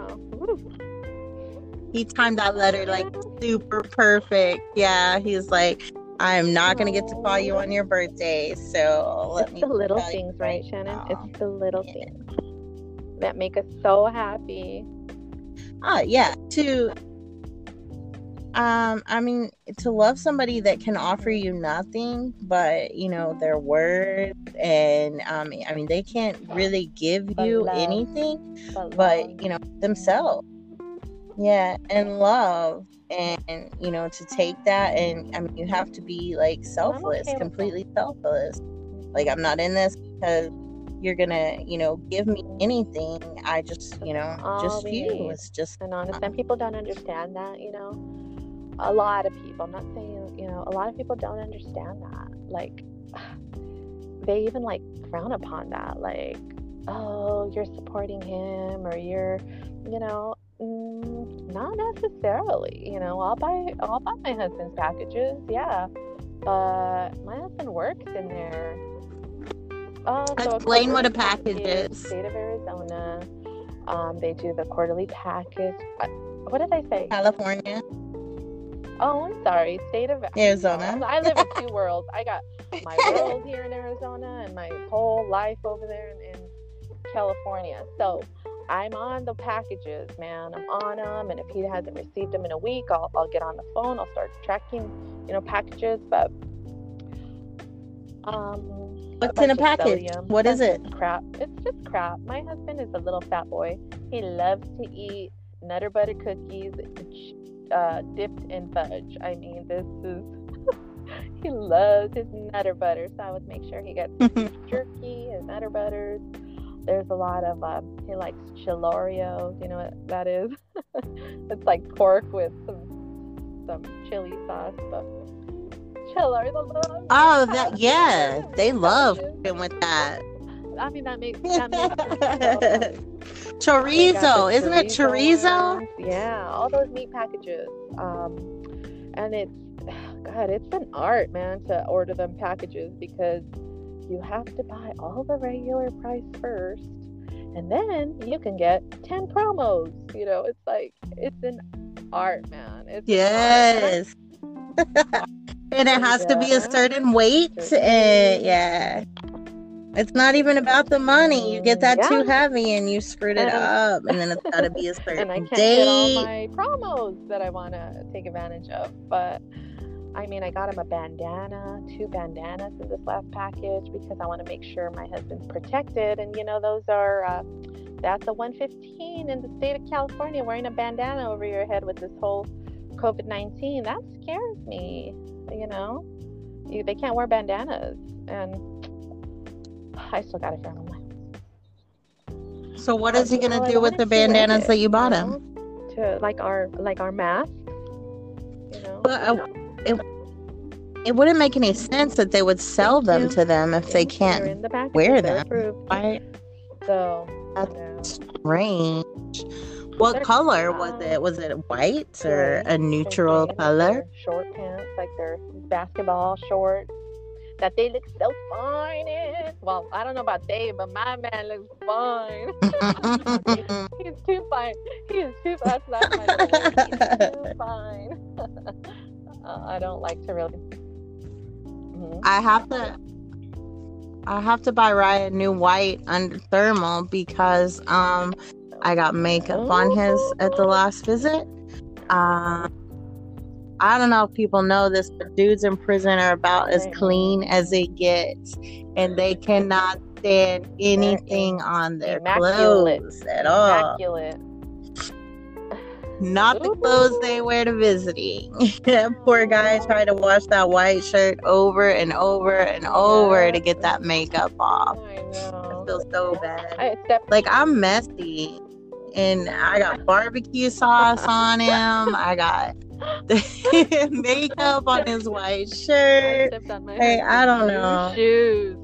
He timed that letter like super perfect. Yeah, he's like, I'm not going to get to call you on your birthday. So let it's me. the little things, right, Shannon? It's the little yeah. things that make us so happy. Oh, yeah. To, um, I mean, to love somebody that can offer you nothing but, you know, their words and, um, I mean, they can't really give you anything but, but you know, themselves. Yeah. And love and you know to take that and i mean you have to be like selfless okay completely selfless. Like i'm not in this because you're gonna you know give me anything. I just you know just you. it's just and honest and people don't understand that you know a lot of people i'm not saying you know a lot of people don't understand that like they even like frown upon that like oh you're supporting him or you're you know Mm, not necessarily. You know, I'll buy I'll buy my husband's packages, yeah. But my husband works in there. Uh, so Explain what a package is. State of Arizona. Um, they do the quarterly package. Uh, what did I say? California. Oh, I'm sorry. State of Arizona. I live in two worlds. I got my world here in Arizona and my whole life over there in, in California. So I'm on the packages, man. I'm on them, and if he hasn't received them in a week, I'll, I'll get on the phone. I'll start tracking, you know, packages. But um, what's in a package? What is it? Crap. It's just crap. My husband is a little fat boy. He loves to eat Nutter Butter cookies uh, dipped in fudge. I mean, this is. he loves his Nutter Butter, so I would make sure he gets jerky, his Nutter Butters there's a lot of um, he likes chilorio. You know what that is? it's like pork with some some chili sauce, but chilorio. Oh, that yeah, they love cooking with that. I mean that makes, that makes chorizo, isn't it chorizo? Yeah, all those meat packages. Um, and it's God, it's an art, man, to order them packages because you have to buy all the regular price first and then you can get 10 promos. You know it's like it's an art man. It's yes. And it has yeah. to be a certain weight. And yeah it's not even about the money you get that yeah. too heavy and you screwed it up and then it's got to be a certain and I can't date. get all my promos that i want to take advantage of but I mean, I got him a bandana, two bandanas in this last package because I want to make sure my husband's protected. And you know, those are uh, that's a 115 in the state of California wearing a bandana over your head with this whole COVID 19. That scares me. You know, you, they can't wear bandanas, and I still got it for him. So what is he gonna do with the bandanas that you bought you know, him? To like our like our mask. You know. uh, it, it wouldn't make any sense that they would sell them to them if they can't the wear them. Right? So that's strange. What They're, color was it? Was it white or a neutral color? Short pants, like they're basketball shorts. That they look so fine in. Well, I don't know about they, but my man looks fine. he's too fine. He is too fine. That's my He's too fine. uh, I don't like to really. Mm-hmm. I have to. I have to buy Ryan new white under thermal because um I got makeup on his at the last visit. Um I don't know if people know this, but dudes in prison are about as clean as it gets, and they cannot stand anything on their Immaculate. clothes at all. Immaculate. Not the clothes they wear to visiting. Poor guy tried to wash that white shirt over and over and over to get that makeup off. I, I feel so bad. I like I'm messy and I got barbecue sauce on him. I got makeup on his white shirt. I hey, I don't know. Shoes.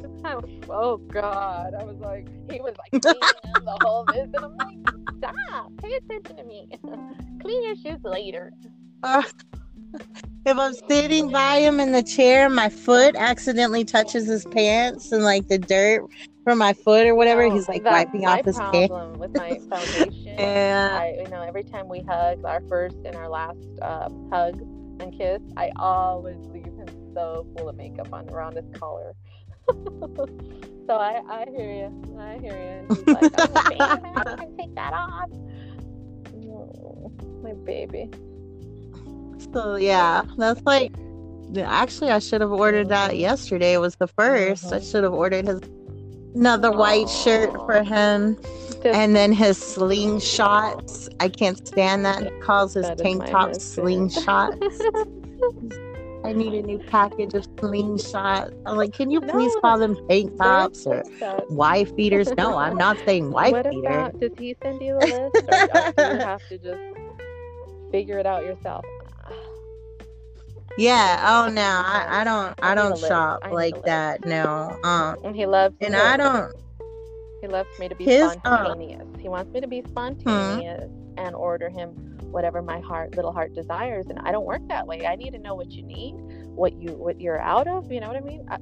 Oh God! I was like, he was like the whole visit. I'm like, stop! Pay attention to me. Clean your shoes later. Uh, if I'm sitting by him in the chair, my foot accidentally touches his pants and like the dirt from my foot or whatever. No, He's like wiping off his pants. with my foundation. yeah. I, you know, every time we hug, our first and our last um, hug and kiss, I always leave him so full of makeup on around his collar. so I, I hear you. I hear you. And he's like, oh, I can take that off. Oh, my baby. So yeah, that's like. Actually, I should have ordered that yesterday. It was the 1st mm-hmm. I should have ordered his another white shirt for him. and then his slingshots. I can't stand that. He calls his tank top slingshots. I need a new package of slingshots I'm like, can you please no, call them tank tops or wife beaters? No, I'm not saying wife what beater. About, does he send you the list, or do you have to just figure it out yourself? Yeah. Oh no, I, I don't. I, I don't shop like that. No. Um. And he loves. And I don't. He loves me to be his, uh, spontaneous. he wants me to be hmm. spontaneous hmm. and order him whatever my heart, little heart desires. And I don't work that way. I need to know what you need, what you, what you're out of. You know what I mean? I,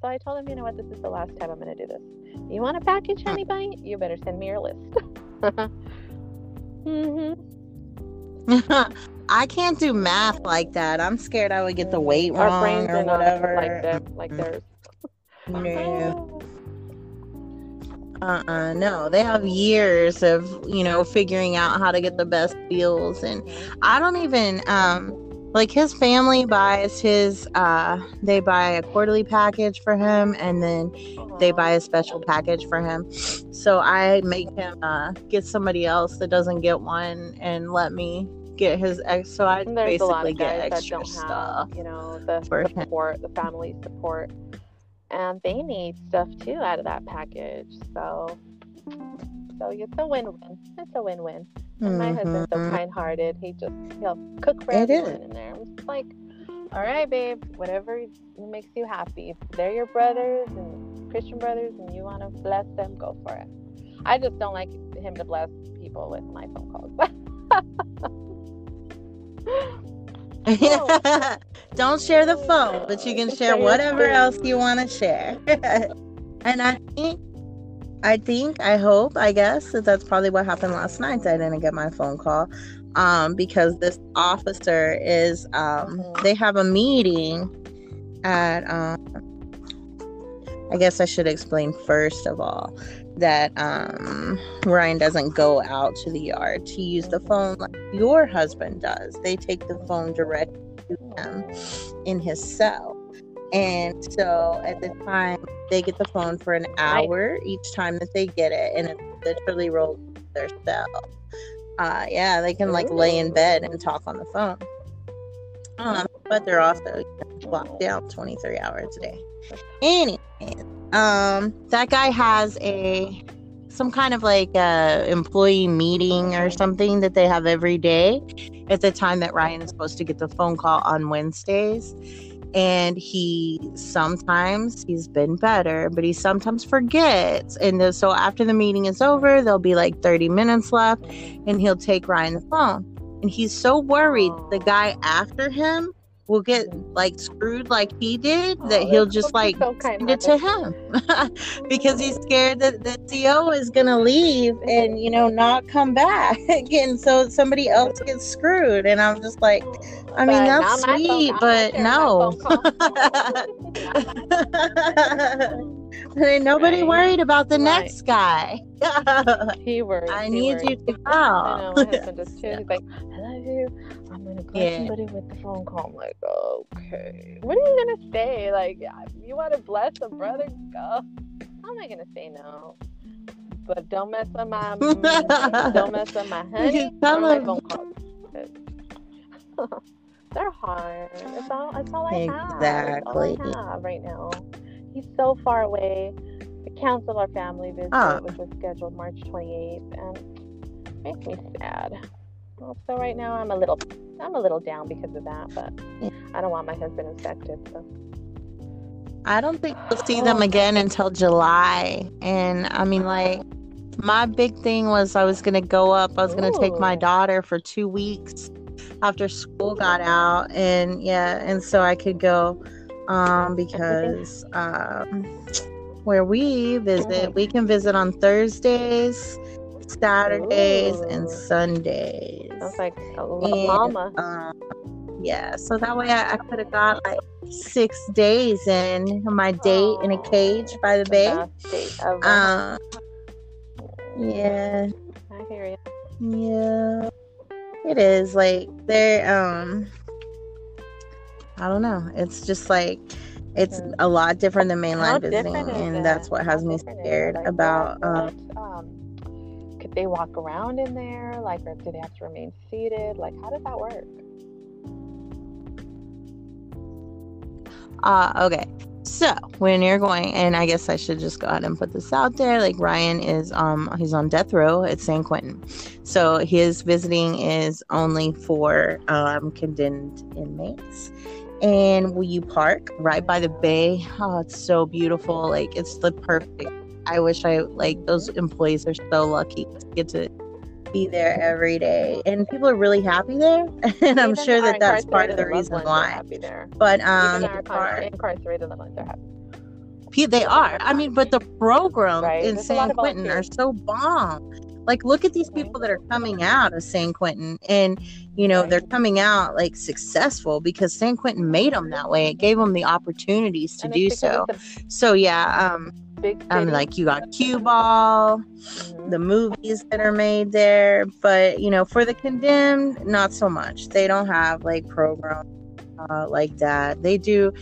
so I told him, you know what, this is the last time I'm going to do this. You want a package, honey bunny? You better send me your list. mm-hmm. I can't do math like that. I'm scared I would get the weight Our wrong or whatever. Like, them, like theirs. No. Uh-uh, no. They have years of, you know, figuring out how to get the best deals and I don't even um like his family buys his uh they buy a quarterly package for him and then they buy a special package for him so i make him uh get somebody else that doesn't get one and let me get his ex. So I basically get extra stuff. Have, you know, the, support, the family support, and they need stuff too out of that package. So, so it's a win-win. It's a win-win. And mm-hmm. my husband's so mm-hmm. kind-hearted. He just he'll cook for it everyone is. in there. I'm just like, all right, babe, whatever makes you happy. If they're your brothers and Christian brothers, and you want to bless them, go for it. I just don't like him to bless people with my phone calls. Don't share the phone, but you can share whatever else you want to share. and I think, I think, I hope, I guess that that's probably what happened last night. I didn't get my phone call um, because this officer is, um, they have a meeting at, um, I guess I should explain first of all that um, Ryan doesn't go out to the yard to use the phone like your husband does. They take the phone directly to him in his cell. And so at the time, they get the phone for an hour each time that they get it, and it literally rolls their cell. Uh, yeah, they can like lay in bed and talk on the phone. Um, but they're also locked down 23 hours a day. Anyway, um, that guy has a some kind of like a employee meeting or something that they have every day at the time that Ryan is supposed to get the phone call on Wednesdays. And he sometimes he's been better, but he sometimes forgets. And so after the meeting is over, there'll be like 30 minutes left, and he'll take Ryan the phone. And he's so worried the guy after him will get mm-hmm. like screwed like he did, oh, that he'll just like send it to him because he's scared that the CO is gonna leave mm-hmm. and you know not come back, and so somebody else gets screwed. And I'm just like, I mean that's sweet, but no. Ain't nobody right. worried about the right. next guy. he worried. I he need worried. you to go. I know my husband does too. He's like, I love you. I'm gonna call yeah. somebody with the phone call. I'm like, okay. What are you gonna say? Like, you want to bless a brother? Go. How am I gonna say no? But don't mess up my don't mess up my honey or my phone calls. They're hard. It's all. It's all I exactly. have. Exactly. right now. He's so far away. We canceled our family visit, oh. which was scheduled March 28th, and makes me sad. So right now I'm a little, I'm a little down because of that, but I don't want my husband infected. So. I don't think we'll see them again until July, and I mean, like, my big thing was I was gonna go up. I was gonna take my daughter for two weeks after school got out, and yeah, and so I could go um, because um, where we visit, we can visit on Thursdays, Saturdays, Ooh. and Sundays. That's like a and, mama. Um, yeah, so that way I, I could have got like six days in my date oh, in a cage by the bay. Um, yeah. I hear you. Yeah. It is like they're um I don't know. It's just like it's a lot different than mainline visiting, and that's what has me scared like, about. Um, um, they walk around in there? Like, or do they have to remain seated? Like, how does that work? Uh, okay. So when you're going, and I guess I should just go ahead and put this out there. Like Ryan is, um, he's on death row at San Quentin, so his visiting is only for um, condemned inmates and will you park right by the bay oh it's so beautiful like it's the perfect i wish i like those employees are so lucky to get to be there every day and people are really happy there and i'm sure that that's part of the reason why but um Even incarcerated are happy they are. I mean, but the program right. in San Quentin are so bomb. Like, look at these people that are coming out of San Quentin, and you know they're coming out like successful because San Quentin made them that way. It gave them the opportunities to do so. So yeah, um, big I mean, like you got Q Ball, mm-hmm. the movies that are made there, but you know, for the condemned, not so much. They don't have like programs uh, like that. They do.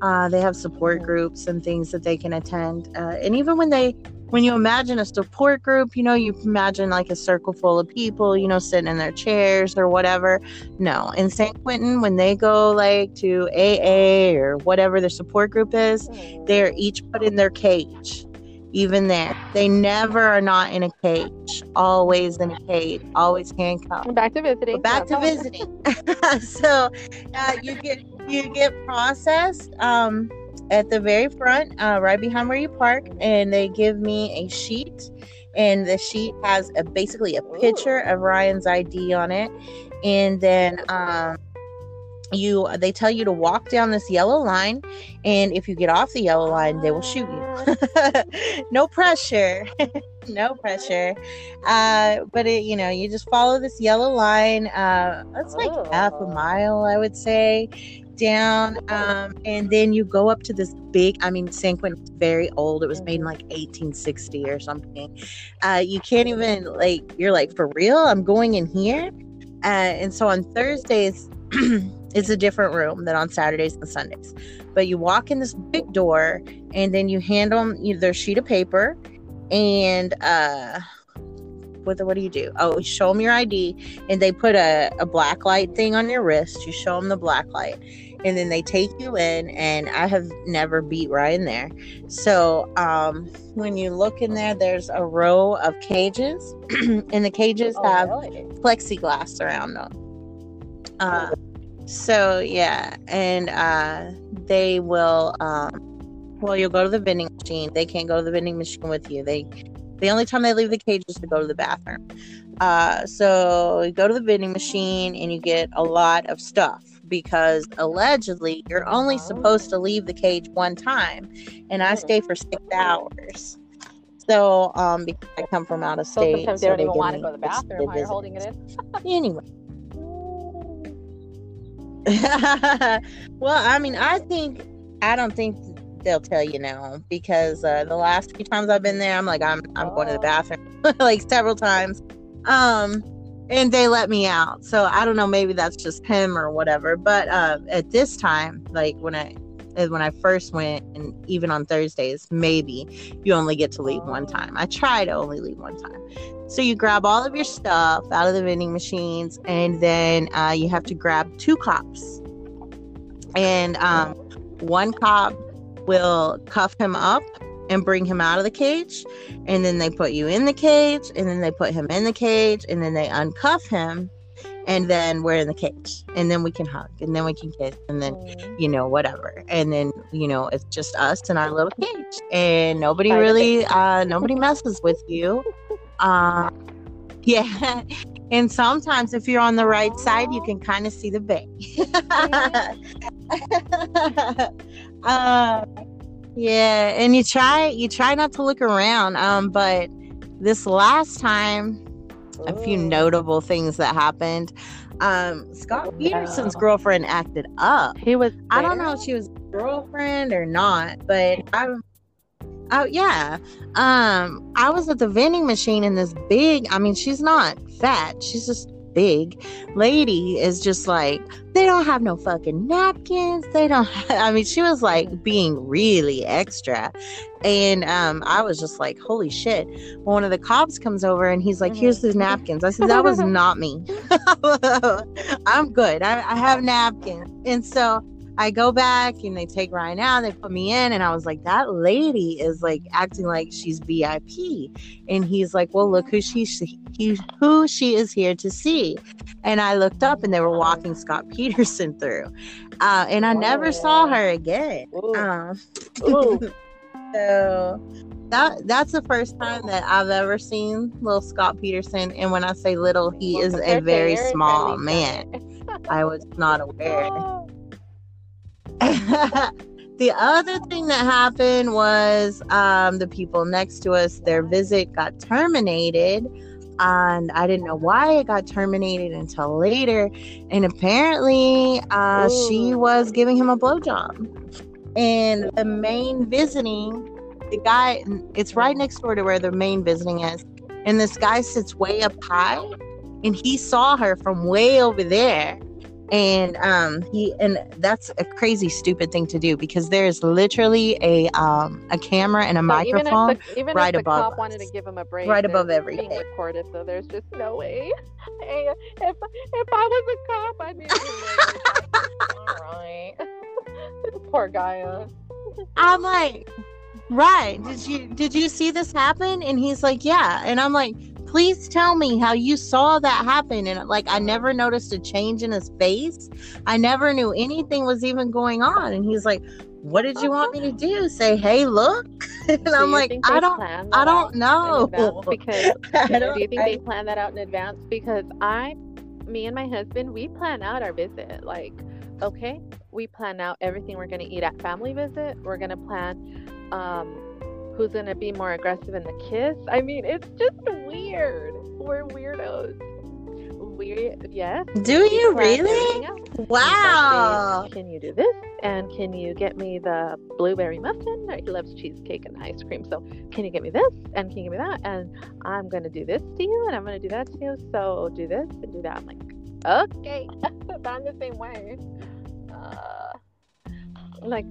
Uh, they have support groups and things that they can attend, uh, and even when they when you imagine a support group, you know, you imagine like a circle full of people, you know, sitting in their chairs or whatever. No, in San Quentin, when they go like to AA or whatever their support group is, they're each put in their cage. Even there, they never are not in a cage. Always in a cage. Always handcuffed. Back to visiting. Back to visiting. so uh, you get you get processed. Um, at the very front, uh, right behind where you park, and they give me a sheet, and the sheet has a, basically a picture of Ryan's ID on it, and then um, you they tell you to walk down this yellow line, and if you get off the yellow line, they will shoot you. no pressure. no pressure. Uh, but it, you know, you just follow this yellow line. Uh, that's like half a mile, I would say down um, and then you go up to this big i mean san quentin's very old it was made in like 1860 or something uh, you can't even like you're like for real i'm going in here uh, and so on thursdays it's a different room than on saturdays and sundays but you walk in this big door and then you hand them their sheet of paper and uh what, what do you do? Oh, show them your ID, and they put a, a black light thing on your wrist. You show them the black light, and then they take you in and i have never beat Ryan there so um, when you look in there there's a row of cages and the cages oh, have really? plexiglass around them uh, so yeah and uh, they will um, well you'll go to the vending machine they can't go to the vending machine with you they the only time they leave the cage is to go to the bathroom uh, so you go to the vending machine and you get a lot of stuff because allegedly you're only supposed to leave the cage one time, and I stay for six hours. So, um, because I come from out of state, so sometimes they don't even want to go to the bathroom while you're holding it in. anyway. well, I mean, I think I don't think they'll tell you now because uh, the last few times I've been there, I'm like, I'm I'm going to the bathroom like several times, um, and they let me out. So I don't know, maybe that's just him or whatever. But uh, at this time, like when I when I first went, and even on Thursdays, maybe you only get to leave one time. I try to only leave one time. So you grab all of your stuff out of the vending machines, and then uh, you have to grab two cops. And um, one cop will cuff him up and bring him out of the cage, and then they put you in the cage, and then they put him in the cage, and then they uncuff him, and then we're in the cage, and then we can hug, and then we can kiss, and then you know whatever, and then you know it's just us in our little cage, and nobody really, uh, nobody messes with you. Uh, yeah. And sometimes if you're on the right side, you can kind of see the bay. uh, yeah, and you try you try not to look around. Um, but this last time, a few notable things that happened. Um, Scott Peterson's girlfriend acted up. He was. I don't know if she was girlfriend or not, but I Oh yeah. Um, I was at the vending machine and this big, I mean, she's not fat, she's just big lady is just like, they don't have no fucking napkins. They don't have, I mean, she was like being really extra. And um, I was just like, holy shit. one of the cops comes over and he's like, here's the napkins. I said, that was not me. I'm good. I, I have napkins. And so I go back and they take Ryan out, they put me in, and I was like, that lady is like acting like she's VIP. And he's like, well, look who she, he, who she is here to see. And I looked up and they were walking Scott Peterson through. Uh, and I never saw her again. Um, so that that's the first time that I've ever seen little Scott Peterson. And when I say little, he is a very small man. I was not aware. the other thing that happened was um, the people next to us, their visit got terminated. And I didn't know why it got terminated until later. And apparently, uh, she was giving him a blowjob. And the main visiting, the guy, it's right next door to where the main visiting is. And this guy sits way up high. And he saw her from way over there and um he and that's a crazy stupid thing to do because there's literally a um a camera and a so microphone even if the, even right if the above cop us, wanted to give him a break right above everything being recorded so there's just no way. Hey, if if i was a cop i'd be all right. Poor guy i'm like right did you did you see this happen? And he's like yeah. And i'm like please tell me how you saw that happen. And like i never noticed a change in his face. I never knew anything was even going on. And he's like what did you want me to do? Say hey look and do i'm like i don't i don't know. because do you think I, they plan that out in advance? Because i me and my husband we plan out our visit. Like okay we plan out everything we're going to eat at family visit. We're going to plan um who's going to be more aggressive in the kiss. I mean, it's just weird. We're weirdos. Weird, yes. Do you really? Wow. Can you do this? And can you get me the blueberry muffin? He loves cheesecake and ice cream. So, can you get me this? And can you get me that? And I'm going to do this to you and I'm going to do that to you. So, do this and do that. I'm like, okay. I'm the same way. Uh, like,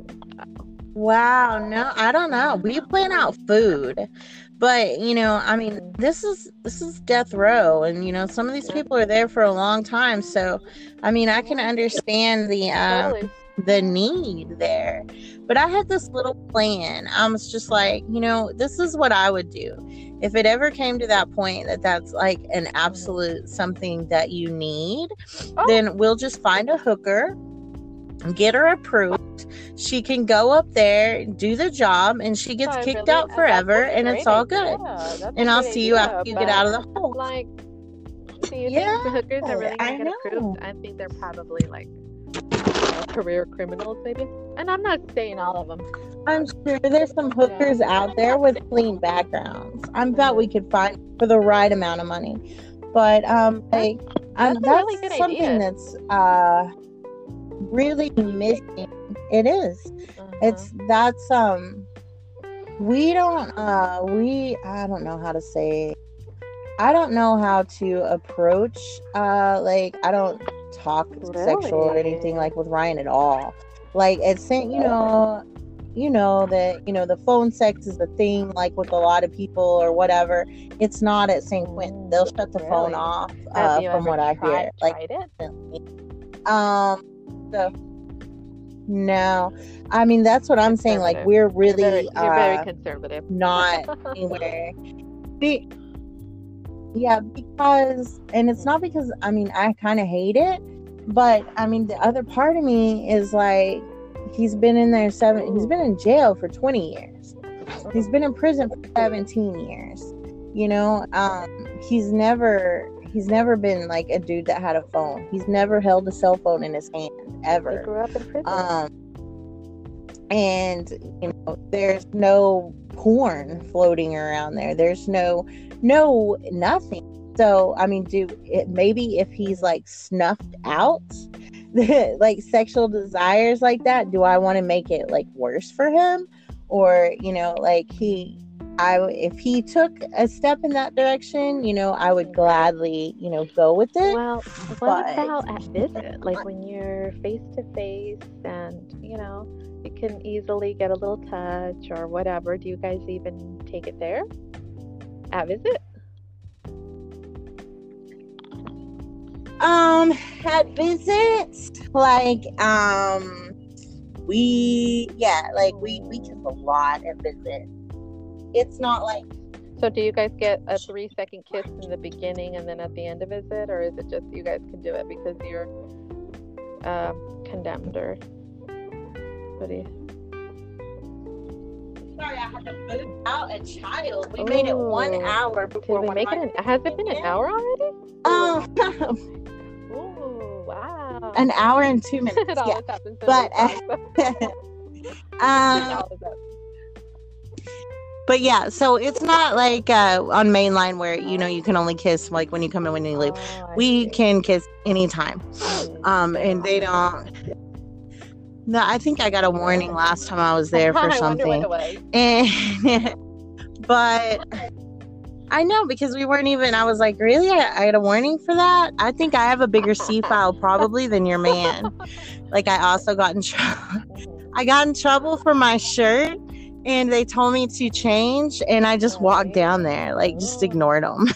Wow, no, I don't know. We plan out food. But, you know, I mean, this is this is death row and you know, some of these people are there for a long time. So, I mean, I can understand the um the need there. But I had this little plan. I was just like, you know, this is what I would do. If it ever came to that point that that's like an absolute something that you need, oh. then we'll just find a hooker get her approved. She can go up there, do the job, and she gets kicked really, out forever, and it's all good. Yeah, and I'll see idea, you after you get out of the hole. Like, do you yeah, think the hookers are really going to get approved? I think they're probably like uh, career criminals, maybe. And I'm not saying all of them. I'm sure there's some hookers yeah. out there with clean backgrounds. I bet we could find for the right amount of money. But um, like, that's, um, that's really something idea. that's uh really missing. It is. Uh-huh. It's that's um we don't uh we I don't know how to say I don't know how to approach uh like I don't talk really? sexual or anything like with Ryan at all. Like it's saying, you know, you know that you know the phone sex is the thing like with a lot of people or whatever it's not at San Quentin they'll shut the really? phone off uh, from what i tried, hear like it? um no. I mean that's what i'm saying like we're really you're very, you're uh, very conservative. not anywhere. Be- yeah because and it's not because i mean i kind of hate it but i mean the other part of me is like he's been in there seven he's been in jail for 20 years. He's been in prison for 17 years you know? Um he's never he's never been like a dude that had a phone. He's never held a cell phone in his hand ever. He grew up in prison. Um and you know there's no porn floating around there. There's no no nothing. So i mean do it maybe if he's like snuffed out like sexual desires like that do i want to make it like worse for him? Or you know like he i if he took a step in that direction you know i would gladly you know go with it well what but, about at visit? Like when you're face to face and you know you can easily get a little touch or whatever do you guys even take it there? At visit? Um, at visits, like um, we yeah, like we we kiss a lot at visit. It's not like. So do you guys get a three second kiss in the beginning and then at the end of it, or is it just you guys can do it because you're uh, condemned or what do you? Sorry, I had to move out a child. We Ooh. made it one hour before. Did we make it? An, has it been an hour already? Um, Ooh, wow an hour and two minutes. yeah. But um, but yeah, so it's not like uh, on mainline where you know you can only kiss like when you come in when you leave. Oh, we can kiss anytime, um, and they don't. No, I think I got a warning last time I was there for something. And but I know because we weren't even. I was like, really? I, I had a warning for that. I think I have a bigger C file probably than your man. Like I also got in trouble. I got in trouble for my shirt, and they told me to change, and I just walked down there, like just oh. ignored them.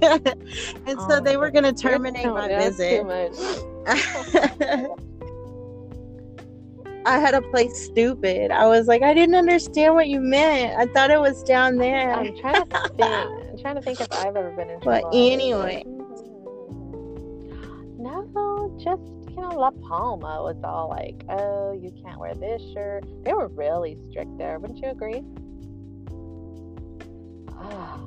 and so they were oh. gonna terminate my visit. I had to play stupid. I was like, I didn't understand what you meant. I thought it was down there. I'm trying to think I'm trying to think if I've ever been in trouble. But anyway. No, just, you know, La Palma was all like, oh, you can't wear this shirt. They were really strict there. Wouldn't you agree?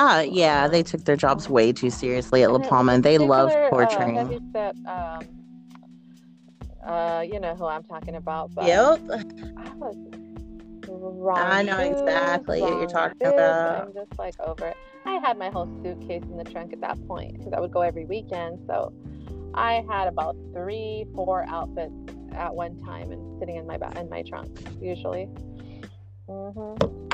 Ah, uh, yeah, they took their jobs way too seriously at La Palma, and they love portraying. Uh, that, um, uh, you know who I'm talking about. But yep. I was I know exactly what you're talking about. I'm just like over it. I had my whole suitcase in the trunk at that point because I would go every weekend. So I had about three, four outfits at one time and sitting in my ba- in my trunk usually. Mm-hmm.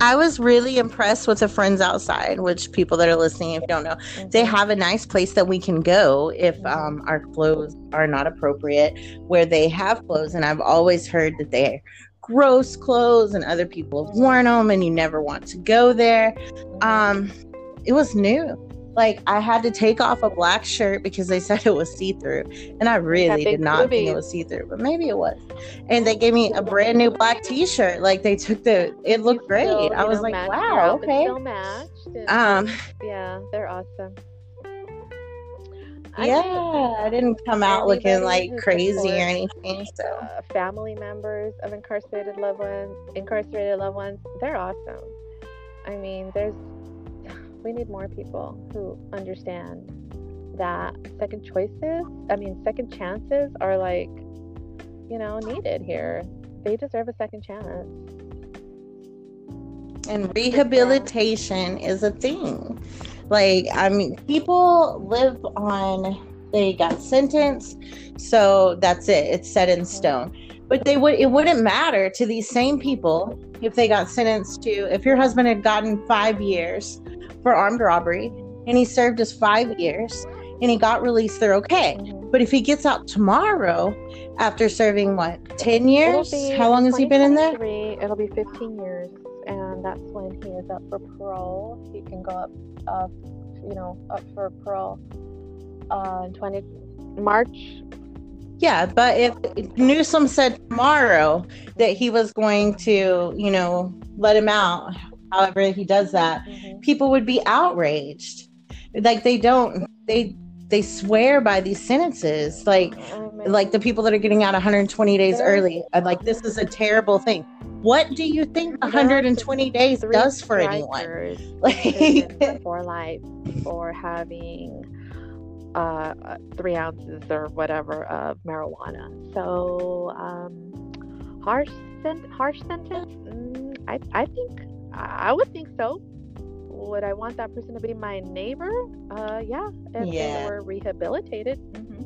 I was really impressed with the friends outside, which people that are listening, if you don't know, mm-hmm. they have a nice place that we can go if mm-hmm. um, our clothes are not appropriate, where they have clothes. And I've always heard that they're gross clothes and other people have worn them and you never want to go there. Mm-hmm. Um, it was new like I had to take off a black shirt because they said it was see through, and I really did not think it was see through, but maybe it was. And they gave me a brand new black T-shirt. Like they took the, it looked great. Still, I was know, like, wow, okay. um, yeah, they're awesome. I yeah, I didn't come out looking like crazy or anything. So, uh, family members of incarcerated loved ones, incarcerated loved ones, they're awesome. I mean, there's we need more people who understand that second choices, I mean, second chances are like, you know, needed here. They deserve a second chance. And rehabilitation is a thing. Like, I mean, people live on, they got sentenced, so that's it. It's set in mm-hmm. stone. But they would, it wouldn't matter to these same people if they got sentenced to, if your husband had gotten five years for armed robbery and he served his five years and he got released, they're okay. But if he gets out tomorrow after serving what, 10 years? How long has he been in there? It'll be 15 years. And that's when he is up for parole. He can go up, uh, you know, up for parole uh, in 20 March. Yeah, but if Newsom said tomorrow that he was going to, you know, let him out, however if he does that, mm-hmm. people would be outraged. Like they don't, they they swear by these sentences like like the people that are getting out 120 days early like this is a terrible thing. What do you think 120 days does for anyone? Like for life for having uh, three ounces or whatever of marijuana. So um harsh sen- harsh sentence? Mm, i i think i would think so would I want that person to be my neighbor? Uh, yeah, if yeah. they were rehabilitated mm-hmm.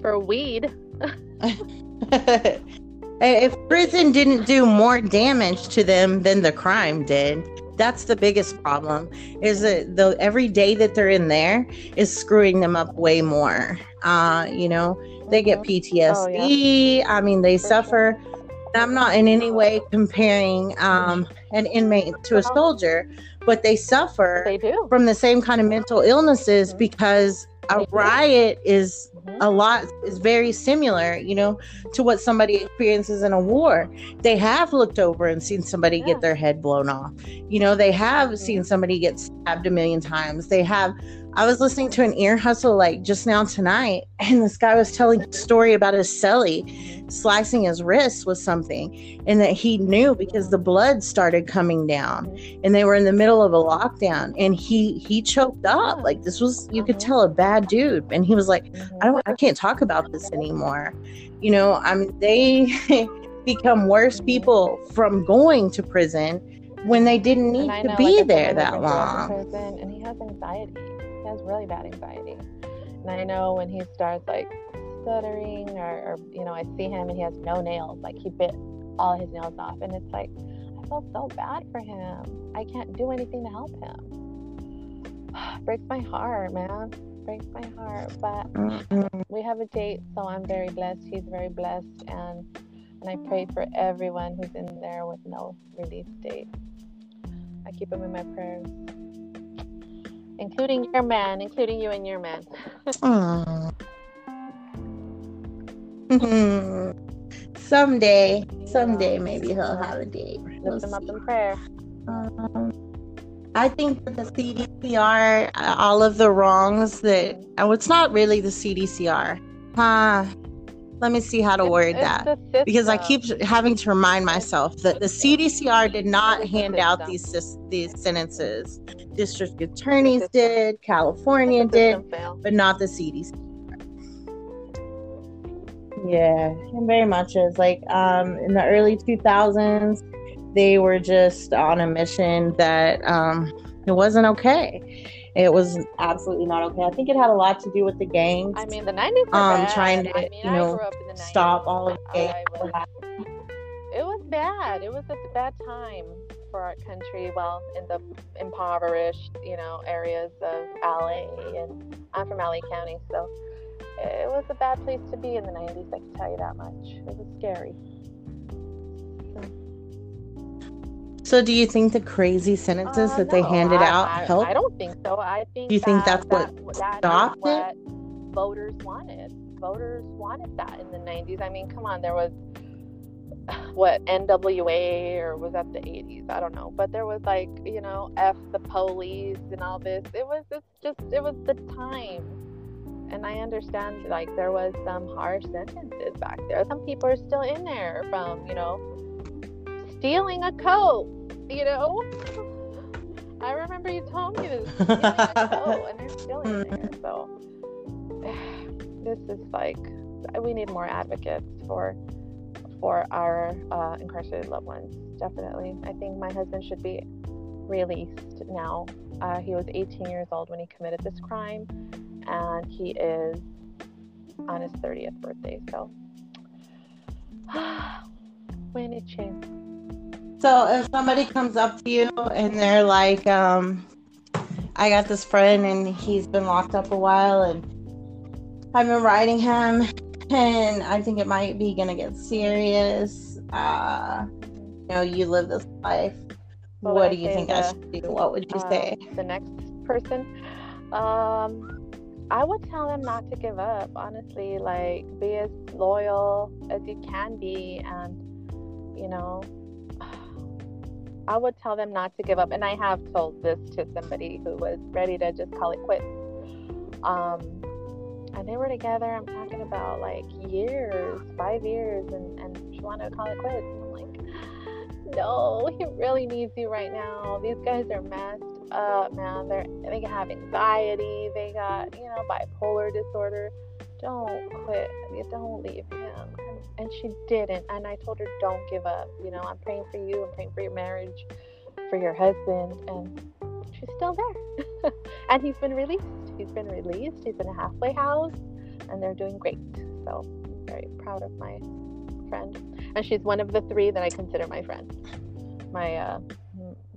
for weed. if prison didn't do more damage to them than the crime did, that's the biggest problem. Is that the every day that they're in there is screwing them up way more. Uh, you know, they get PTSD. Oh, yeah. I mean, they for suffer. Sure I'm not in any way comparing um, an inmate to a soldier, but they suffer they do. from the same kind of mental illnesses mm-hmm. because a riot is mm-hmm. a lot is very similar, you know, to what somebody experiences in a war. They have looked over and seen somebody yeah. get their head blown off. You know, they have mm-hmm. seen somebody get stabbed a million times. They have I was listening to an ear hustle like just now tonight, and this guy was telling a story about his celly slicing his wrist with something, and that he knew because the blood started coming down, and they were in the middle of a lockdown, and he he choked up. Like this was you could tell a bad dude, and he was like, I don't, I can't talk about this anymore. You know, I mean, they become worse people from going to prison when they didn't need to be like there that long. Prison, and he has anxiety has really bad anxiety. And I know when he starts like stuttering or, or, you know, I see him and he has no nails, like he bit all his nails off. And it's like, I feel so bad for him. I can't do anything to help him. Breaks my heart, man. Breaks my heart. But we have a date, so I'm very blessed. He's very blessed. And and I pray for everyone who's in there with no release date. I keep him in my prayers including your man, including you and your man. someday, someday, maybe he'll have a date. Lift we'll him up in prayer. Um, I think that the CDCR, all of the wrongs that, oh, it's not really the CDCR. Huh let me see how to word that. because I keep having to remind myself that the CDCR did not hand out these these sentences. District attorneys did, California did, but not the CDC. Yeah, it very much is. Like um, in the early 2000s, they were just on a mission that um, it wasn't okay it was absolutely not okay. I think it had a lot to do with the gangs. I mean, the 90s were um, bad. trying to, I mean, you know, stop all of the It was bad. It was a bad time for our country. Well, in the impoverished, you know, areas of LA, and I'm from LA County, so it was a bad place to be in the 90s. I can tell you that much. It was scary. So, do you think the crazy sentences uh, that no, they handed I, out I, helped? I don't think so. I think. Do you think that's what that stopped what Voters wanted. Voters wanted that in the '90s. I mean, come on, there was what NWA or was that the 80s? I don't know. But there was like, you know, F the police and all this. It was it's just it was the time. And I understand like there was some harsh sentences back there. Some people are still in there from, you know, stealing a coat you know? I remember you told me this. and they're still in there. Mm-hmm. So this is like we need more advocates for for our uh, incarcerated loved ones. Definitely, I think my husband should be released now. Uh, he was 18 years old when he committed this crime, and he is on his 30th birthday. So when need change. So if somebody comes up to you and they're like, um, I got this friend and he's been locked up a while and I've been writing him and I think it might be gonna get serious. Uh, you know, you live this life. What, what do you think the, I should do? What would you uh, say? The next person, um, I would tell them not to give up. Honestly, like be as loyal as you can be, and you know, I would tell them not to give up. And I have told this to somebody who was ready to just call it quits. Um, and they were together. I'm talking about like years, five years, and and she wanted to call it quits. And I'm like, no, he really needs you right now. These guys are messed up, man. They're they have anxiety. They got you know bipolar disorder. Don't quit. Don't leave him. And, she didn't. And I told her, don't give up. You know, I'm praying for you. I'm praying for your marriage, for your husband, and she's still there. and he's been released. He's been released. He's in a halfway house, and they're doing great. So I'm very proud of my friend. And she's one of the three that I consider my friend, my uh,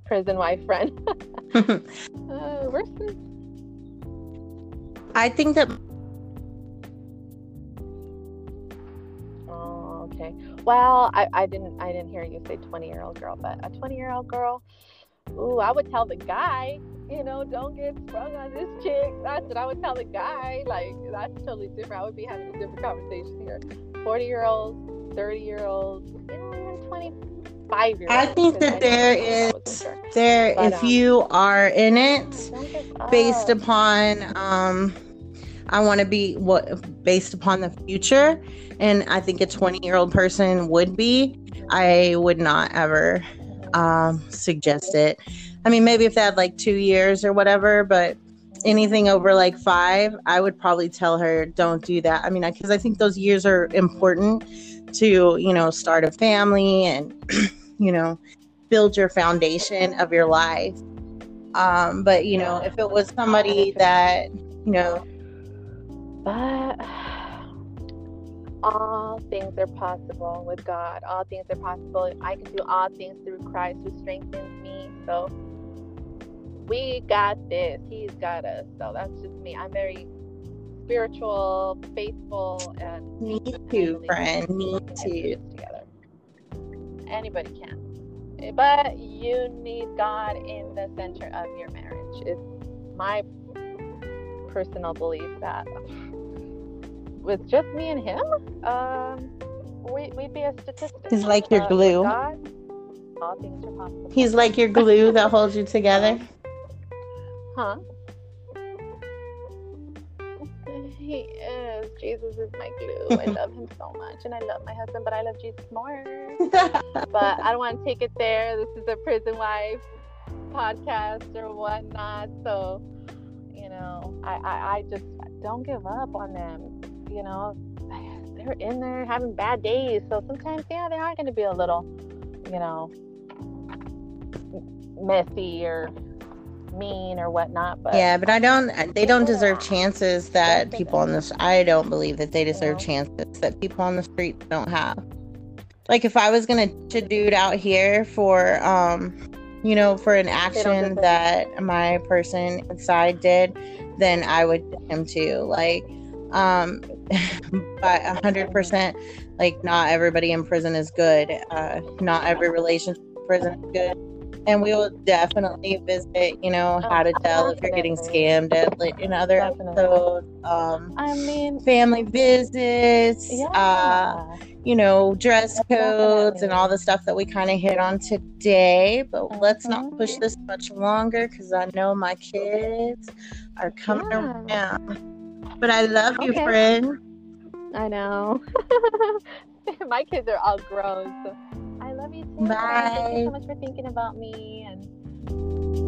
prison wife friend. uh, I think that. Okay. Well, I, I didn't I didn't hear you say twenty year old girl, but a twenty year old girl ooh, I would tell the guy, you know, don't get sprung on this chick. That's what I would tell the guy. Like, that's totally different. I would be having a different conversation here. 40 year olds, 30 year olds, you know, even 25 year olds. I think that there is, sure. there, but, if um, you are in it based upon, um, I want to be what based upon the future, and I think a 20 year old person would be. I would not ever um, suggest it. I mean, maybe if they had like two years or whatever, but anything over like five, I would probably tell her, don't do that. I mean, because I think those years are important to, you know, start a family and, you know, build your foundation of your life. Um, but, you know, if it was somebody that, you know, but all things are possible with God. All things are possible. I can do all things through Christ who strengthens me. So we got this. He's got us. So that's just me. I'm very spiritual, faithful, and me too, friend. Me too. Together. Anybody can. But you need God in the center of your marriage. It's my personal belief that with just me and him, um, we, would be a statistic. He's like your uh, glue. God, all things are possible. He's like your glue that holds you together. Huh? He is. Jesus is my glue. I love him so much, and I love my husband, but I love Jesus more. but I don't want to take it there. This is a prison wife podcast or whatnot. So, you know, I, I, I just don't give up on them you know, they're in there having bad days. So sometimes, yeah, they are going to be a little, you know, messy or mean or whatnot. But yeah, but I don't. They don't deserve chances that people on this. I don't believe that they deserve chances that people on the street don't have. Like if I was gonna to dude out here for, um, you know, for an action that my person inside did, then I would him too. Like um, but a hundred percent, like not everybody in prison is good. Uh, not every relationship in prison is good. And we will definitely visit, you know, how to tell if you're getting scammed at, in other episodes. Um, I mean, family visits, yeah. uh, you know, dress codes and all the stuff that we kind of hit on today. But mm-hmm. let's not push this much longer because I know my kids are coming yeah. around. But I love okay. you, friend. I know. My kids are all grown, so I love you too. Bye. Thank you so much for thinking about me and